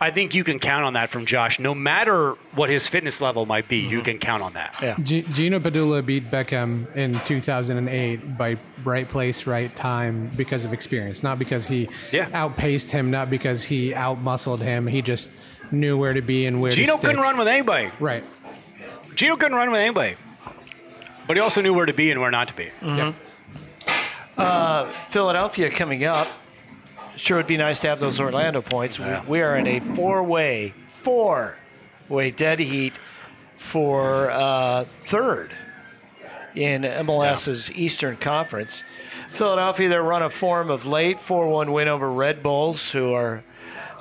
I think you can count on that from Josh. No matter what his fitness level might be, you can count on that. Mm-hmm. Yeah. G- Gino Padula beat Beckham in 2008 by right place, right time because of experience, not because he Yeah. outpaced him, not because he outmuscled him. He just knew where to be and where Gino to stick. couldn't run with anybody. Right. Gino couldn't run with anybody. But he also knew where to be and where not to be. Yeah. Philadelphia coming up. Sure would be nice to have those Orlando points. We, we are in a four-way, four-way dead heat for uh, third in MLS's Eastern Conference. Philadelphia, their run of form of late, 4-1 win over Red Bulls, who are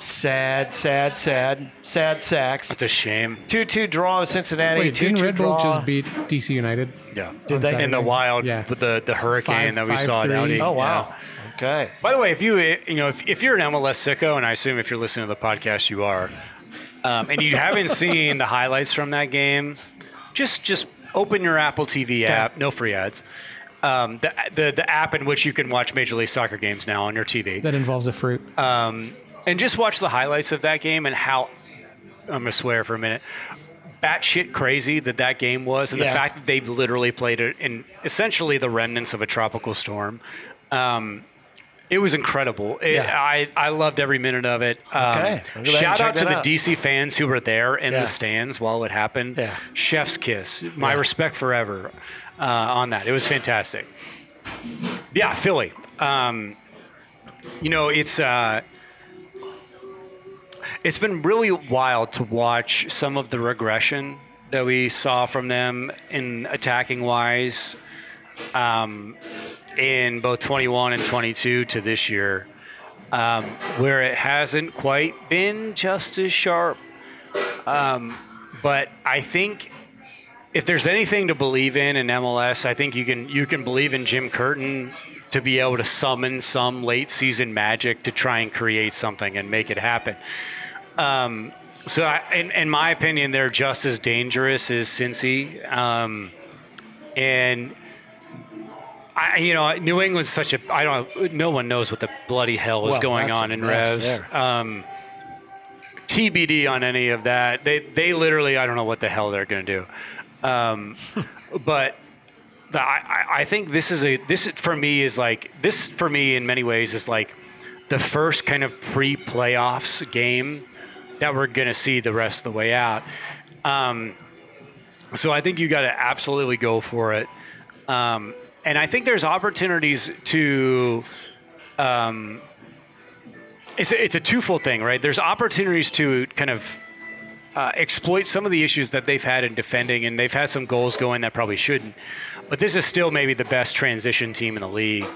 sad, sad, sad, sad sacks. It's a shame. 2-2 draw with Cincinnati. Wait, 2-2 didn't Red Bull draw. just beat DC United? Yeah. on they? Saturday? In the wild Yeah. with the, the hurricane Five- that we five, saw at. Audi. Oh, wow. Yeah. Okay. By the way, if you you know if, if you're an MLS sicko, and I assume if you're listening to the podcast, you are, um, and you haven't seen the highlights from that game, just just open your Apple TV app. No free ads. Um, the, the the app in which you can watch Major League Soccer games now on your TV, That involves a fruit. And just watch the highlights of that game and how I'm gonna swear for a minute. Batshit crazy that that game was, and Yeah. the fact that they've literally played it in essentially the remnants of a tropical storm. Um, it was incredible. It, Yeah. I, I loved every minute of it. Um, Okay. I'm glad you Shout out to the out. DC fans who were there in Yeah. the stands while it happened. Yeah. Chef's kiss. My respect forever uh, on that. It was fantastic. Yeah, Philly. Um, you know, it's uh, it's been really wild to watch some of the regression that we saw from them in attacking wise um, in both 21 and 22 to this year, um, where it hasn't quite been just as sharp. Um, but I think if there's anything to believe in in MLS, I think you can you can believe in Jim Curtin to be able to summon some late season magic to try and create something and make it happen. Um, so, I, in, in my opinion, they're just as dangerous as Cincy, um, and I, you know, New England's such a I don't no one knows what the bloody hell is Well, going on in Revs. Um, TBD on any of that. They they literally I don't know what the hell they're going to do. Um, but the, I, I- think this is a this for me is like this for me in many ways is like the first kind of pre-playoffs game that we're going to see the rest of the way out. Um, so I think you got to absolutely go for it. Um, and I think there's opportunities to. Um, it's a, it's a twofold thing, right? There's opportunities to kind of uh, exploit some of the issues that they've had in defending, and they've had some goals going that probably shouldn't. But this is still maybe the best transition team in the league,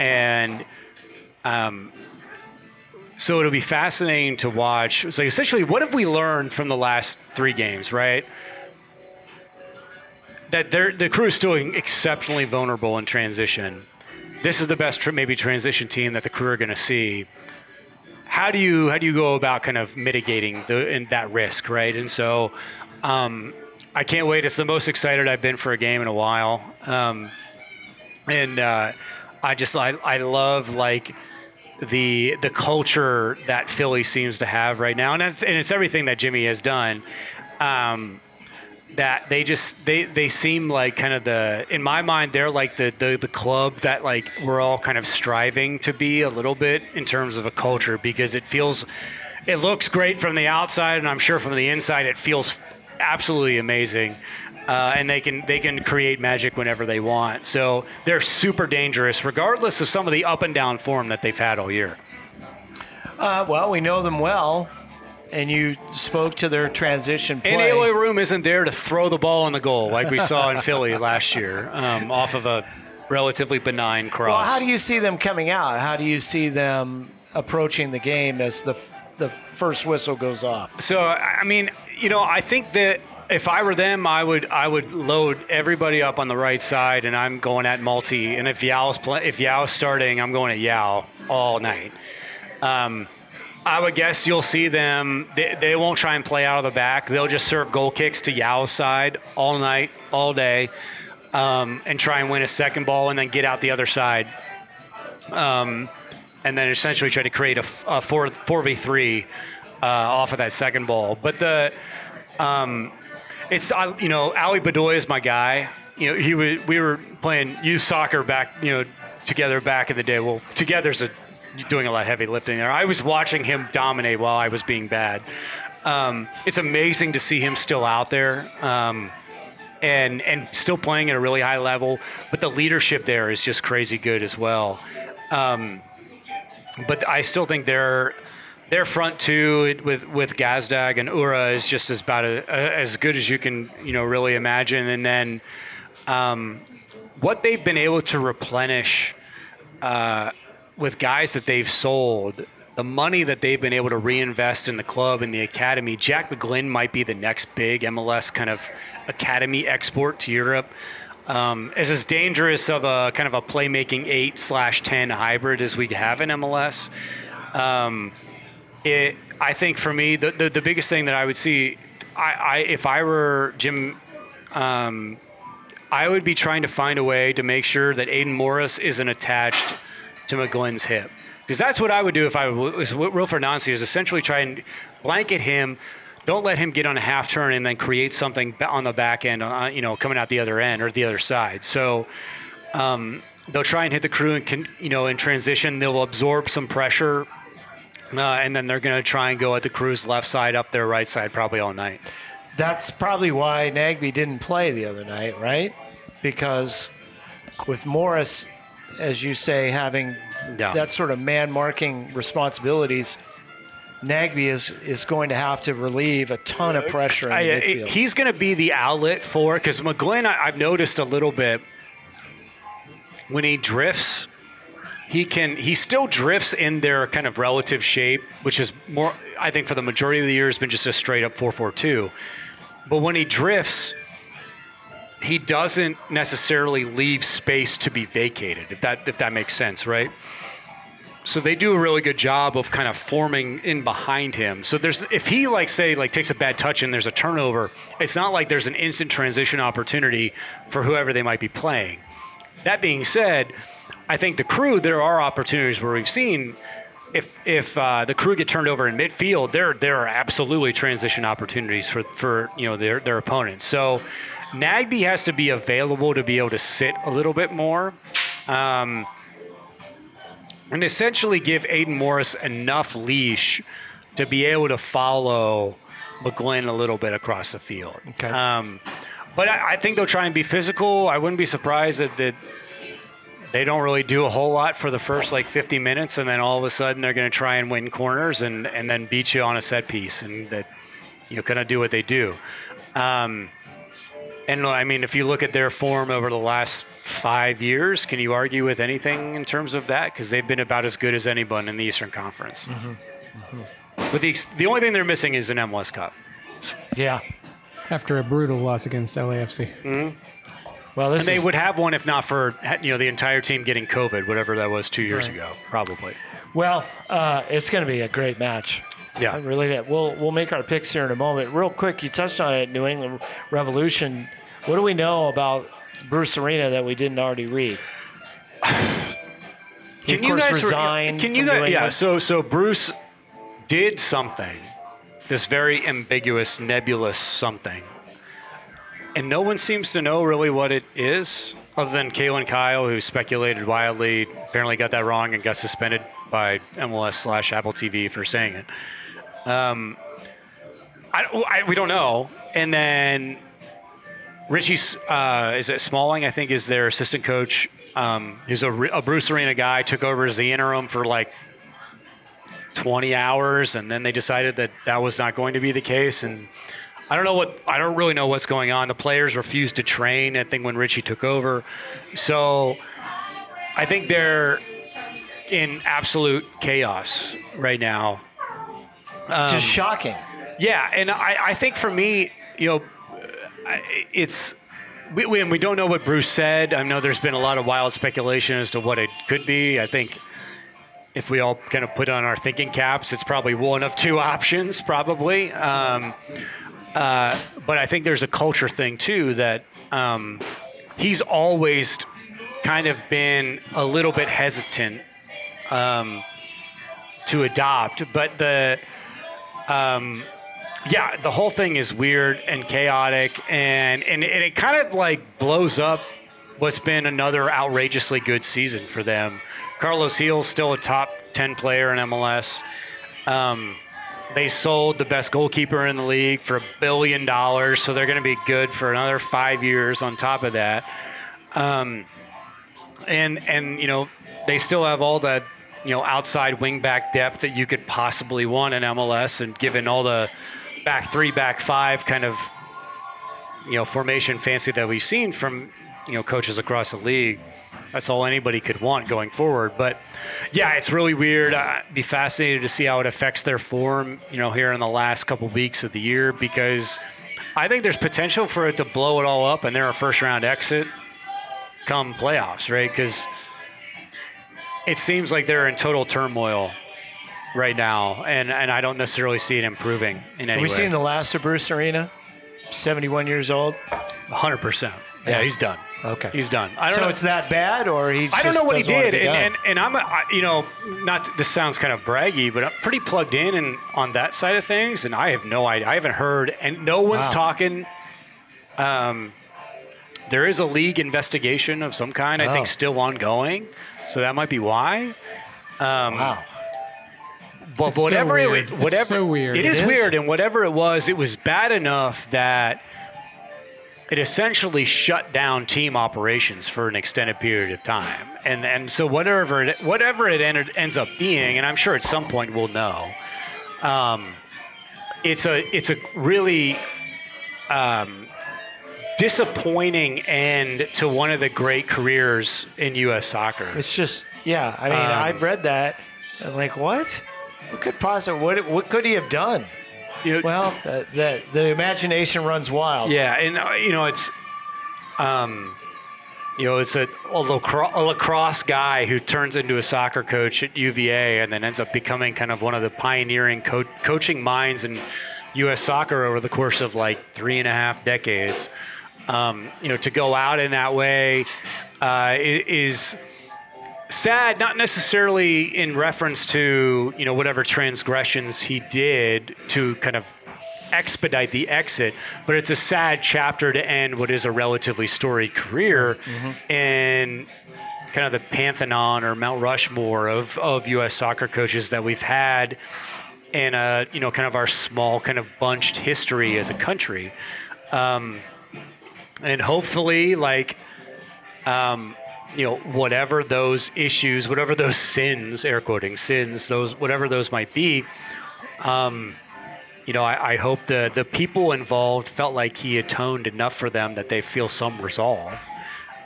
and um, so it'll be fascinating to watch. So essentially, what have we learned from the last three games, right? That the crew is still exceptionally vulnerable in transition. This is the best maybe transition team that the crew are going to see how do you how do you go about kind of mitigating the that risk, right? And so, um, I can't wait. It's the most excited I've been for a game in a while. Um, and uh, I just I, I love like the the culture that Philly seems to have right now, and it's, and it's everything that Jimmy has done. Um, that they just they they seem like kind of the in my mind they're like the, the the club that like we're all kind of striving to be a little bit in terms of a culture because it feels it looks great from the outside and I'm sure from the inside it feels absolutely amazing uh, and they can they can create magic whenever they want so they're super dangerous regardless of some of the up and down form that they've had all year Uh, well, we know them well, and you spoke to their transition play. And Eloy Room isn't there to throw the ball in the goal like we saw in Philly last year um, off of a relatively benign cross. Well, how do you see them coming out? How do you see them approaching the game as the the first whistle goes off? So I mean, you know, I think that if I were them, I would I would load everybody up on the right side, and I'm going at Malte. And if Yaw's play, if Yaw's starting, I'm going at Yaw all night. Um, I would guess you'll see them. They, they won't try and play out of the back. They'll just serve goal kicks to Yaw's side all night, all day, um, and try and win a second ball, and then get out the other side. Um, and then essentially try to create a four four v three uh, off of that second ball. But the um, it's I, you know Ali Bedoya is my guy. You know he was, we were playing youth soccer back you know together back in the day. Well, together's a, doing a lot of heavy lifting there. I was watching him dominate while I was being bad. Um, it's amazing to see him still out there. Um, and, and still playing at a really high level, but the leadership there is just crazy good as well. Um, but I still think their their front two with with Gazdag and Uhre is just as about a, as good as you can you know really imagine. And then um, what they've been able to replenish uh, with guys that they've sold, the money that they've been able to reinvest in the club and the academy. Jack McGlynn might be the next big MLS kind of academy export to Europe. Um, is as dangerous of a kind of a playmaking eight slash ten hybrid as we have in MLS. Um, it, I think for me, the, the, the biggest thing that I would see, I, I if I were Jim, um, I would be trying to find a way to make sure that Aidan Morris isn't attached to McGlynn's hip. Because that's what I would do if I was Wilfried Nancy is essentially try and blanket him. Don't let him get on a half turn and then create something on the back end, uh, you know, coming out the other end or the other side. So um, they'll try and hit the crew and can, you know in transition they'll absorb some pressure, uh, and then they're going to try and go at the crew's left side, up their right side, probably all night. That's probably why Nagbe didn't play the other night, right? Because with Morris, as you say, having Yeah. that sort of man marking responsibilities, Nagbe is, is going to have to relieve a ton of pressure in the I, it- he's going to be the outlet for because McGlynn. I, I've noticed a little bit when he drifts. He can. He still drifts in their kind of relative shape, which is more. I think for the majority of the year has been just a straight up four four two. But when he drifts, he doesn't necessarily leave space to be vacated. If that if that makes sense, right? So they do a really good job of kind of forming in behind him. So there's if he like say like takes a bad touch and there's a turnover, it's not like there's an instant transition opportunity for whoever they might be playing. That being said, I think the crew there are opportunities where we've seen if if uh, the crew get turned over in midfield, there there are absolutely transition opportunities for for you know their their opponents. So Nagbe has to be available to be able to sit a little bit more. Um, and essentially give Aidan Morris enough leash to be able to follow McGlynn a little bit across the field. Okay. Um, but I, I think they'll try and be physical. I wouldn't be surprised that, that they don't really do a whole lot for the first like 50 minutes, and then all of a sudden they're going to try and win corners and, and then beat you on a set piece, and that you know kind of do what they do. Um, and I mean, if you look at their form over the last five years, can you argue with anything in terms of that? Because they've been about as good as anyone in the Eastern Conference. Mm-hmm. Mm-hmm. But the the only thing they're missing is an MLS Cup. yeah. After a brutal loss against LAFC. Mm-hmm. Well, And they is, would have one if not for you know the entire team getting COVID, whatever that was two years ago, probably. well, uh, it's going to be a great match. Yeah. I really. We'll we'll make our picks here in a moment. Real quick, you touched on it. New England Revolution. What do we know about Bruce Arena that we didn't already read? Can you guys re- resigned Can you guys? Yeah. So so Bruce did something, this very ambiguous, nebulous something, and no one seems to know really what it is, other than Calen Carr, who speculated wildly, apparently got that wrong and got suspended by MLS slash Apple TV for saying it. Um, I, I we don't know, and then. Richie, uh, is it Smalling? I think is their assistant coach. Um, he's a, a Bruce Arena guy. Took over as the interim for like 20 hours, and then they decided that that was not going to be the case. And I don't know what I don't really know what's going on. The players refused to train. I think when Richie took over, so I think they're in absolute chaos right now. Um, Just shocking. Yeah, and I, I think for me, you know, it's we, we, we don't know what Bruce said. I know there's been a lot of wild speculation as to what it could be. I think if we all kind of put on our thinking caps, it's probably one of two options, probably. Um, uh, but I think there's a culture thing too that um, he's always kind of been a little bit hesitant um, to adopt, but the um, yeah, the whole thing is weird and chaotic, and and, and it kind of like blows up what's been another outrageously good season for them. Carles Gil's still a top ten player in MLS. Um, they sold the best goalkeeper in the league for a billion dollars, so they're going to be good for another five years on top of that. Um, and and you know they still have all the you know outside wing back depth that you could possibly want in MLS, and given all the back three, back five kind of you know formation fancy that we've seen from you know coaches across the league, that's all anybody could want going forward. But yeah, it's really weird. Uh, I'd be fascinated to see how it affects their form, you know, here in the last couple weeks of the year because I think there's potential for it to blow it all up and they're a first round exit come playoffs, right? Because it seems like they're in total turmoil right now, and, and I don't necessarily see it improving in any Have we way. seen the last of Bruce Arena? 71 years old. 100%. Yeah, Yeah. he's done. Okay. He's done. I don't So know. it's that bad, or he? I don't know what he did, and, and and I'm, I, you know, not this sounds kind of braggy, but I'm pretty plugged in and on that side of things, and I have no idea. I haven't heard, and no one's Wow. talking. Um, there is a league investigation of some kind, I Oh. think, still ongoing, so that might be why. Um, wow. But It's whatever weird. it, It's whatever so weird. It It is, is? weird, and whatever it was, it was bad enough that it essentially shut down team operations for an extended period of time. And and so whatever it, whatever it ended, ends up being, and I'm sure at some point we'll know. Um, it's a it's a really um, disappointing end to one of the great careers in U.S. soccer. It's just, yeah. I mean, Um, I've read that. I'm like, what? What could possibly? What? What could he have done? You know, Well, the the imagination runs wild. Yeah, and uh, you know it's, um, you know it's a, a, lacrosse, a lacrosse guy who turns into a soccer coach at UVA and then ends up becoming kind of one of the pioneering co- coaching minds in U.S. soccer over the course of like three and a half decades. Um, you know, to go out in that way uh, is sad, not necessarily in reference to you know whatever transgressions he did to kind of expedite the exit, but it's a sad chapter to end what is a relatively storied career in kind of the pantheon or Mount Rushmore of, of U.S. soccer coaches that we've had in a you know kind of our small kind of bunched history as a country, um, and hopefully like you know whatever those issues whatever those sins air quoting sins those whatever those might be um, you know I, I hope the the people involved felt like he atoned enough for them that they feel some resolve.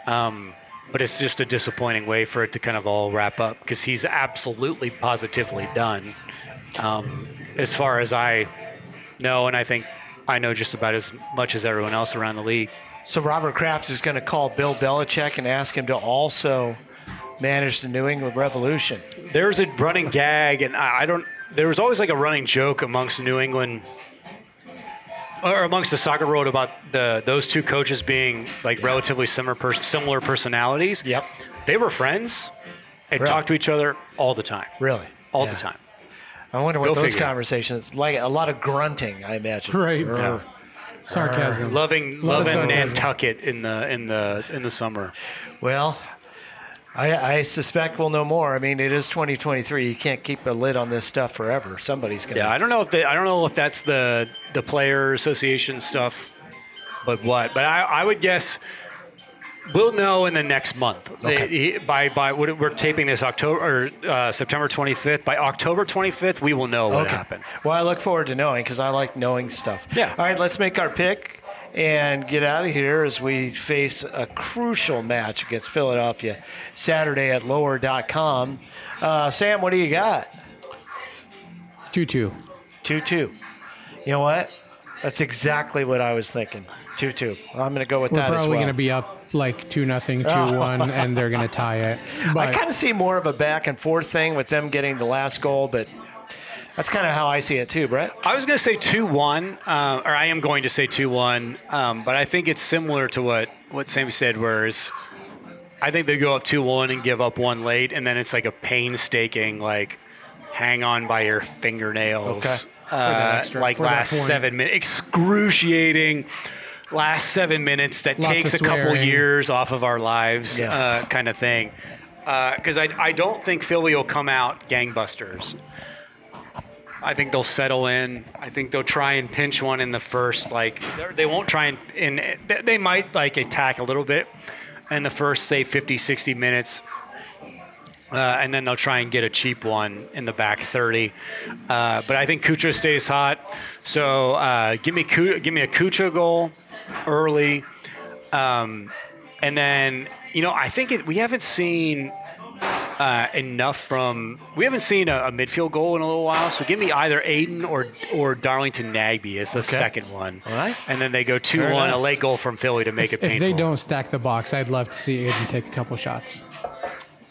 Um, but it's just a disappointing way for it to kind of all wrap up because he's absolutely positively done. Um, as far as I know and I think I know just about as much as everyone else around the league So Robert Kraft is going to call Bill Belichick and ask him to also manage the New England Revolution. there's a running gag, and I I don't. there was always like a running joke amongst New England or amongst the soccer world about the those two coaches being like relatively similar pers- similar personalities. Yep. They were friends and Really? talked to each other all the time. Really? All Yeah. the time. I wonder what Go those figure. conversations like. A lot of grunting, I imagine. Right. Or- Sarcasm. Loving Lot loving sarcasm. Nantucket in the in the in the summer. Well, I, I suspect we'll know more. I mean, it is 2023. You can't keep a lid on this stuff forever. Somebody's gonna. Yeah, I don't know if they, I don't know if that's the the player association stuff, but what? But I, I would guess we'll know in the next month. Okay. They- by by we're taping this October or uh, September 25th. By October 25th, we will know what Okay. happened. Well, I look forward to knowing because I like knowing stuff. Yeah. All right, let's make our pick and get out of here as we face a crucial match against Philadelphia Saturday at lower.com. Uh, Sam, what do you got? 2 2. 2 2. You know what? That's exactly what I was thinking. 2 2. I'm going to go with We're that as probably well. going to be up like 2 nothing, 2 1, and they're going to tie it. But I kind of see more of a back and forth thing with them getting the last goal, but that's kind of how I see it too, Brett. I was going to say 2 1, uh, or I am going to say 2 1, um, but I think it's similar to what, what Sammy said, whereas I think they go up 2 1 and give up one late, and then it's like a painstaking, like, hang on by your fingernails. Okay. For Uh, extra- like for last seven minutes, excruciating last seven minutes that Lots takes a couple years off of our lives, Yeah. uh, kind of thing. Because I, I don't think Philly will come out gangbusters. I think they'll settle in. I think they'll try and pinch one in the first. Like they're- won't try and, and they- they might like attack a little bit in the first, say, 50, 60 minutes. Uh, and then they'll try and get a cheap one in the back 30. Uh, but I think Cucho stays hot. So uh, give me give me a Cucho goal early. Um, and then, you know, I think it, we haven't seen uh, enough from. We haven't seen a, a midfield goal in a little while, so give me either Aidan or or Darlington Nagbe as the second one. All right. and then they go two Fair one, a late goal from Philly to make if, it painful. if they don't stack the box, I'd love to see Aidan take a couple shots.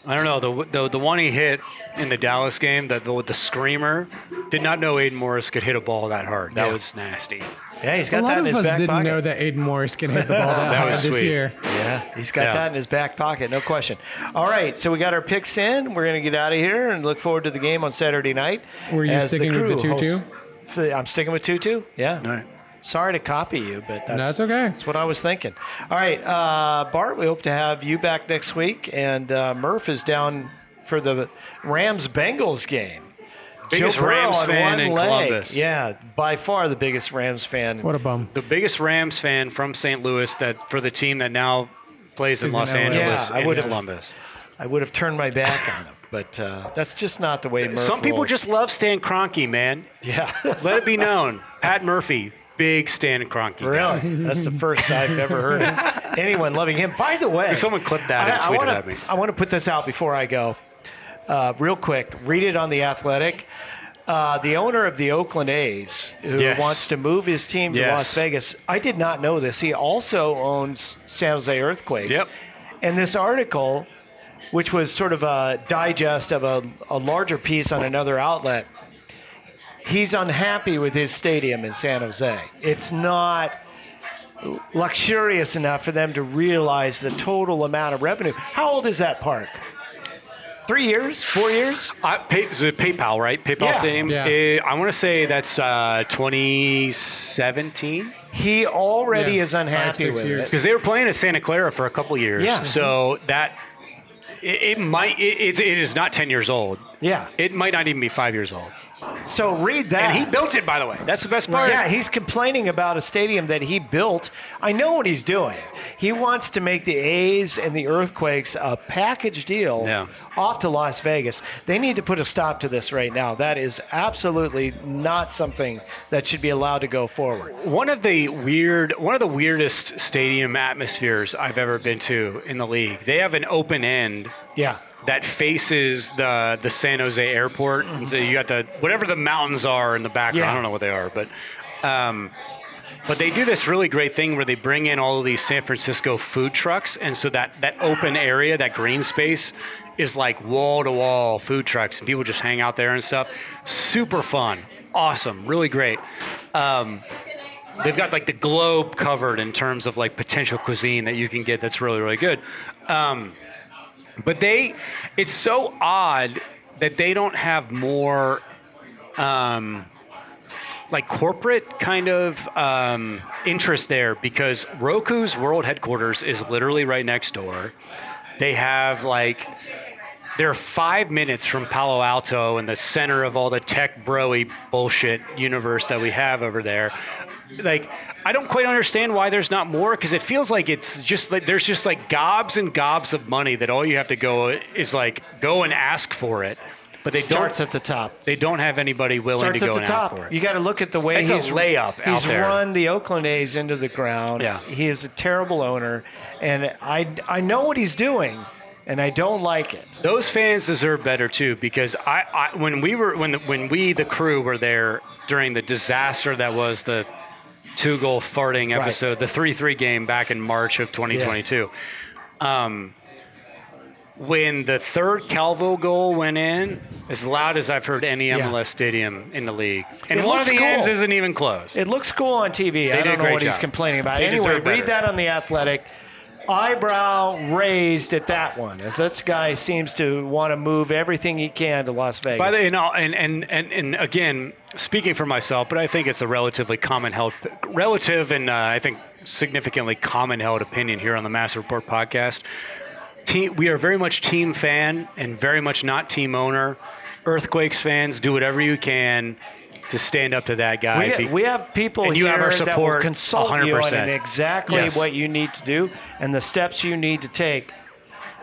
I don't know the the, the one he hit in the Dallas game, the, the with the screamer, did not know Aidan Morris could hit a ball that hard. That Yeah. was nasty. Yeah, he's A got lot that in his back pocket. A lot of us didn't pocket. know that Aidan Morris can hit the ball that, That hard this sweet. year. Yeah, he's got Yeah. that in his back pocket, no question. All right, so we got our picks in. We're going to get out of here and look forward to the game on Saturday night. Were you as sticking with the 2-2? I'm sticking with 2 2. Yeah. All right. Sorry to copy you, but that's, That's okay. That's what I was thinking. All right, uh, Bart, we hope to have you back next week. And uh, Murph is down for the Rams Bengals game. Biggest Joe Rams on fan in leg. Columbus. Yeah, by far the biggest Rams fan. What a bum. The biggest Rams fan from St. Louis that for the team that now plays in in Los LA. Angeles Yeah, I in would've- Columbus. I would have turned my back on him, but uh, that's just not the way Murph Some people rolls. just love Stan Kroenke, man. yeah. Let it be known. Pat Murphy, big Stan Kroenke. guy. Really? That's the first I've ever heard of anyone loving him. By the way, Someone clipped that and I, tweeted wanna, at me. I want to put this out before I go. Uh, real quick, read it on the Athletic. Uh, the owner of the Oakland A's, who Yes. wants to move his team to Yes. Las Vegas, I did not know this. He also owns San Jose Earthquakes. Yep. And this article, which was sort of a digest of a, a larger piece on another outlet, he's unhappy with his stadium in San Jose. It's not luxurious enough for them to realize the total amount of revenue. How old is that park? Three years? Four years? I, pay, is it PayPal, right? PayPal Yeah. Stadium. Yeah. Eh, I want to say that's uh, 2017 He already Yeah, is unhappy six with years. it. because they were playing at Santa Clara for a couple years. Yeah. So that it, it might it, it's- it is not 10 years old. Yeah. It might not even be five years old. So read that. And he built it, by the way. That's the best part. Yeah, he's complaining about a stadium that he built. I know what he's doing. He wants to make the A's and the Earthquakes a package deal Yeah. off to Las Vegas. They need to put a stop to this right now. That is absolutely not something that should be allowed to go forward. One of the weird, one of the weirdest stadium atmospheres I've ever been to in the league. They have an open end Yeah. That faces the the San Jose airport. And so you got the whatever the mountains are in the background. Yeah. I don't know what they are, but um, But they do this really great thing where they bring in all of these San Francisco food trucks, and so that that open area, that green space, is like wall to wall food trucks, and people just hang out there and stuff. Super fun, awesome, really great. Um, they've got like the globe covered in terms of like potential cuisine that you can get that's really really good. Um, but they, it's so odd that they don't have more. Um, like corporate kind of um, interest there because Roku's world headquarters is literally right next door. They have like they're five minutes from Palo Alto in the center of all the tech broy bullshit universe that we have over there. Like I don't quite understand why there's not more because it feels like it's just like there's just like gobs and gobs of money that all you have to go is like go and ask for it. But they Starts don't. at the top. They don't have anybody willing Starts to go at the and top. ask for it. You got to look at the way It's a he's layup out He's there. run the Oakland A's into the ground. Yeah. he is a terrible owner, and I I know what he's doing, and I don't like it. Those fans deserve better too because I, I when we were when the, when we the crew were there during the disaster that was the two goal farting Right. episode, the three three game back in March of 2022. Um, when the third Calvo goal went in, as loud as I've heard any Yeah. MLS stadium in the league, and It one of the ends isn't even closed. It looks cool on TV. I don't know what he's complaining about. They anyway, read that on the Athletic. Eyebrow raised at that one, as this guy seems to want to move everything he can to Las Vegas. By the all- and and and and again, speaking for myself, but I think it's a relatively common held, relative and uh, I think significantly common held opinion here on the Mass Report podcast. Team, we are very much team fan and very much not team owner. Earthquakes fans, do whatever you can to stand up to that guy. We, Be- we have people and you here have our that will support consult you on exactly Yes. what you need to do and the steps you need to take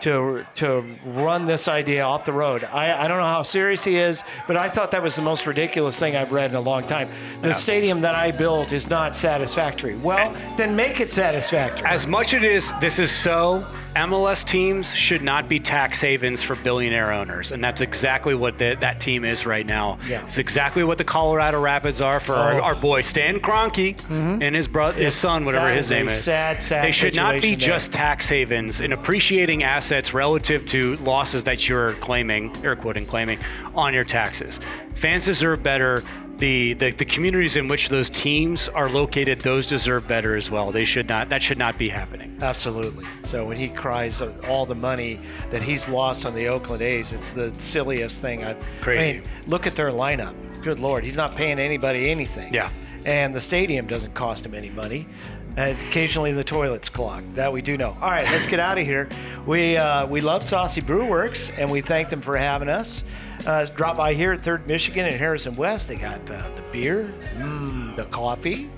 to to run this idea off the road. I, I don't know how serious he is, but I thought that was the most ridiculous thing I've read in a long time. The stadium that I built is not satisfactory. Well, eh. then make it satisfactory. As much it is, this is so. MLS teams should not be tax havens for billionaire owners, and that's exactly what the, that team is right now. Yeah. It's exactly what the Colorado Rapids are for our, Oh. our boy Stan Kroenke mm-hmm. and his brother, his son, whatever his name is. sad, sad They should not be there. just tax havens and appreciating assets relative to losses that you're claiming, air quoting claiming, on your taxes. Fans deserve better. The, the, the communities in which those teams are located, those deserve better as well. They should not. That should not be happening. Absolutely. So when he cries all the money that he's lost on the Oakland A's, it's the silliest thing I've. Crazy. I mean, look at their lineup. Good lord, he's not paying anybody anything. Yeah. And the stadium doesn't cost him any money. And occasionally the toilets clog. That we do know. All right, let's get out of here. We uh, we love Saucy Brew Works, and we thank them for having us. Uh, drop by here at Third Michigan and Harrison West. They got uh, the beer, mm, the coffee,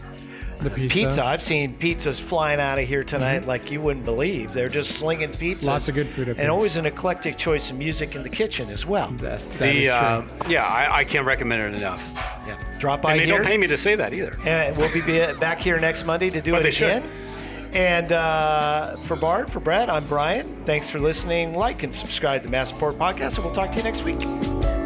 The pizza. I've seen pizzas flying out of here tonight like you wouldn't believe. They're just slinging pizzas. Lots of good food up And here. always an eclectic choice of music in the kitchen as well. That, that The, is true. uh, yeah, I, I can't recommend it enough. Yeah. Drop by And they here. don't pay me to say that either. And we'll be be- back here next Monday to do But it they should. And uh, for Bart, for Brad, I'm Brian. Thanks for listening. Like and subscribe to the Mass Support Podcast, and we'll talk to you next week.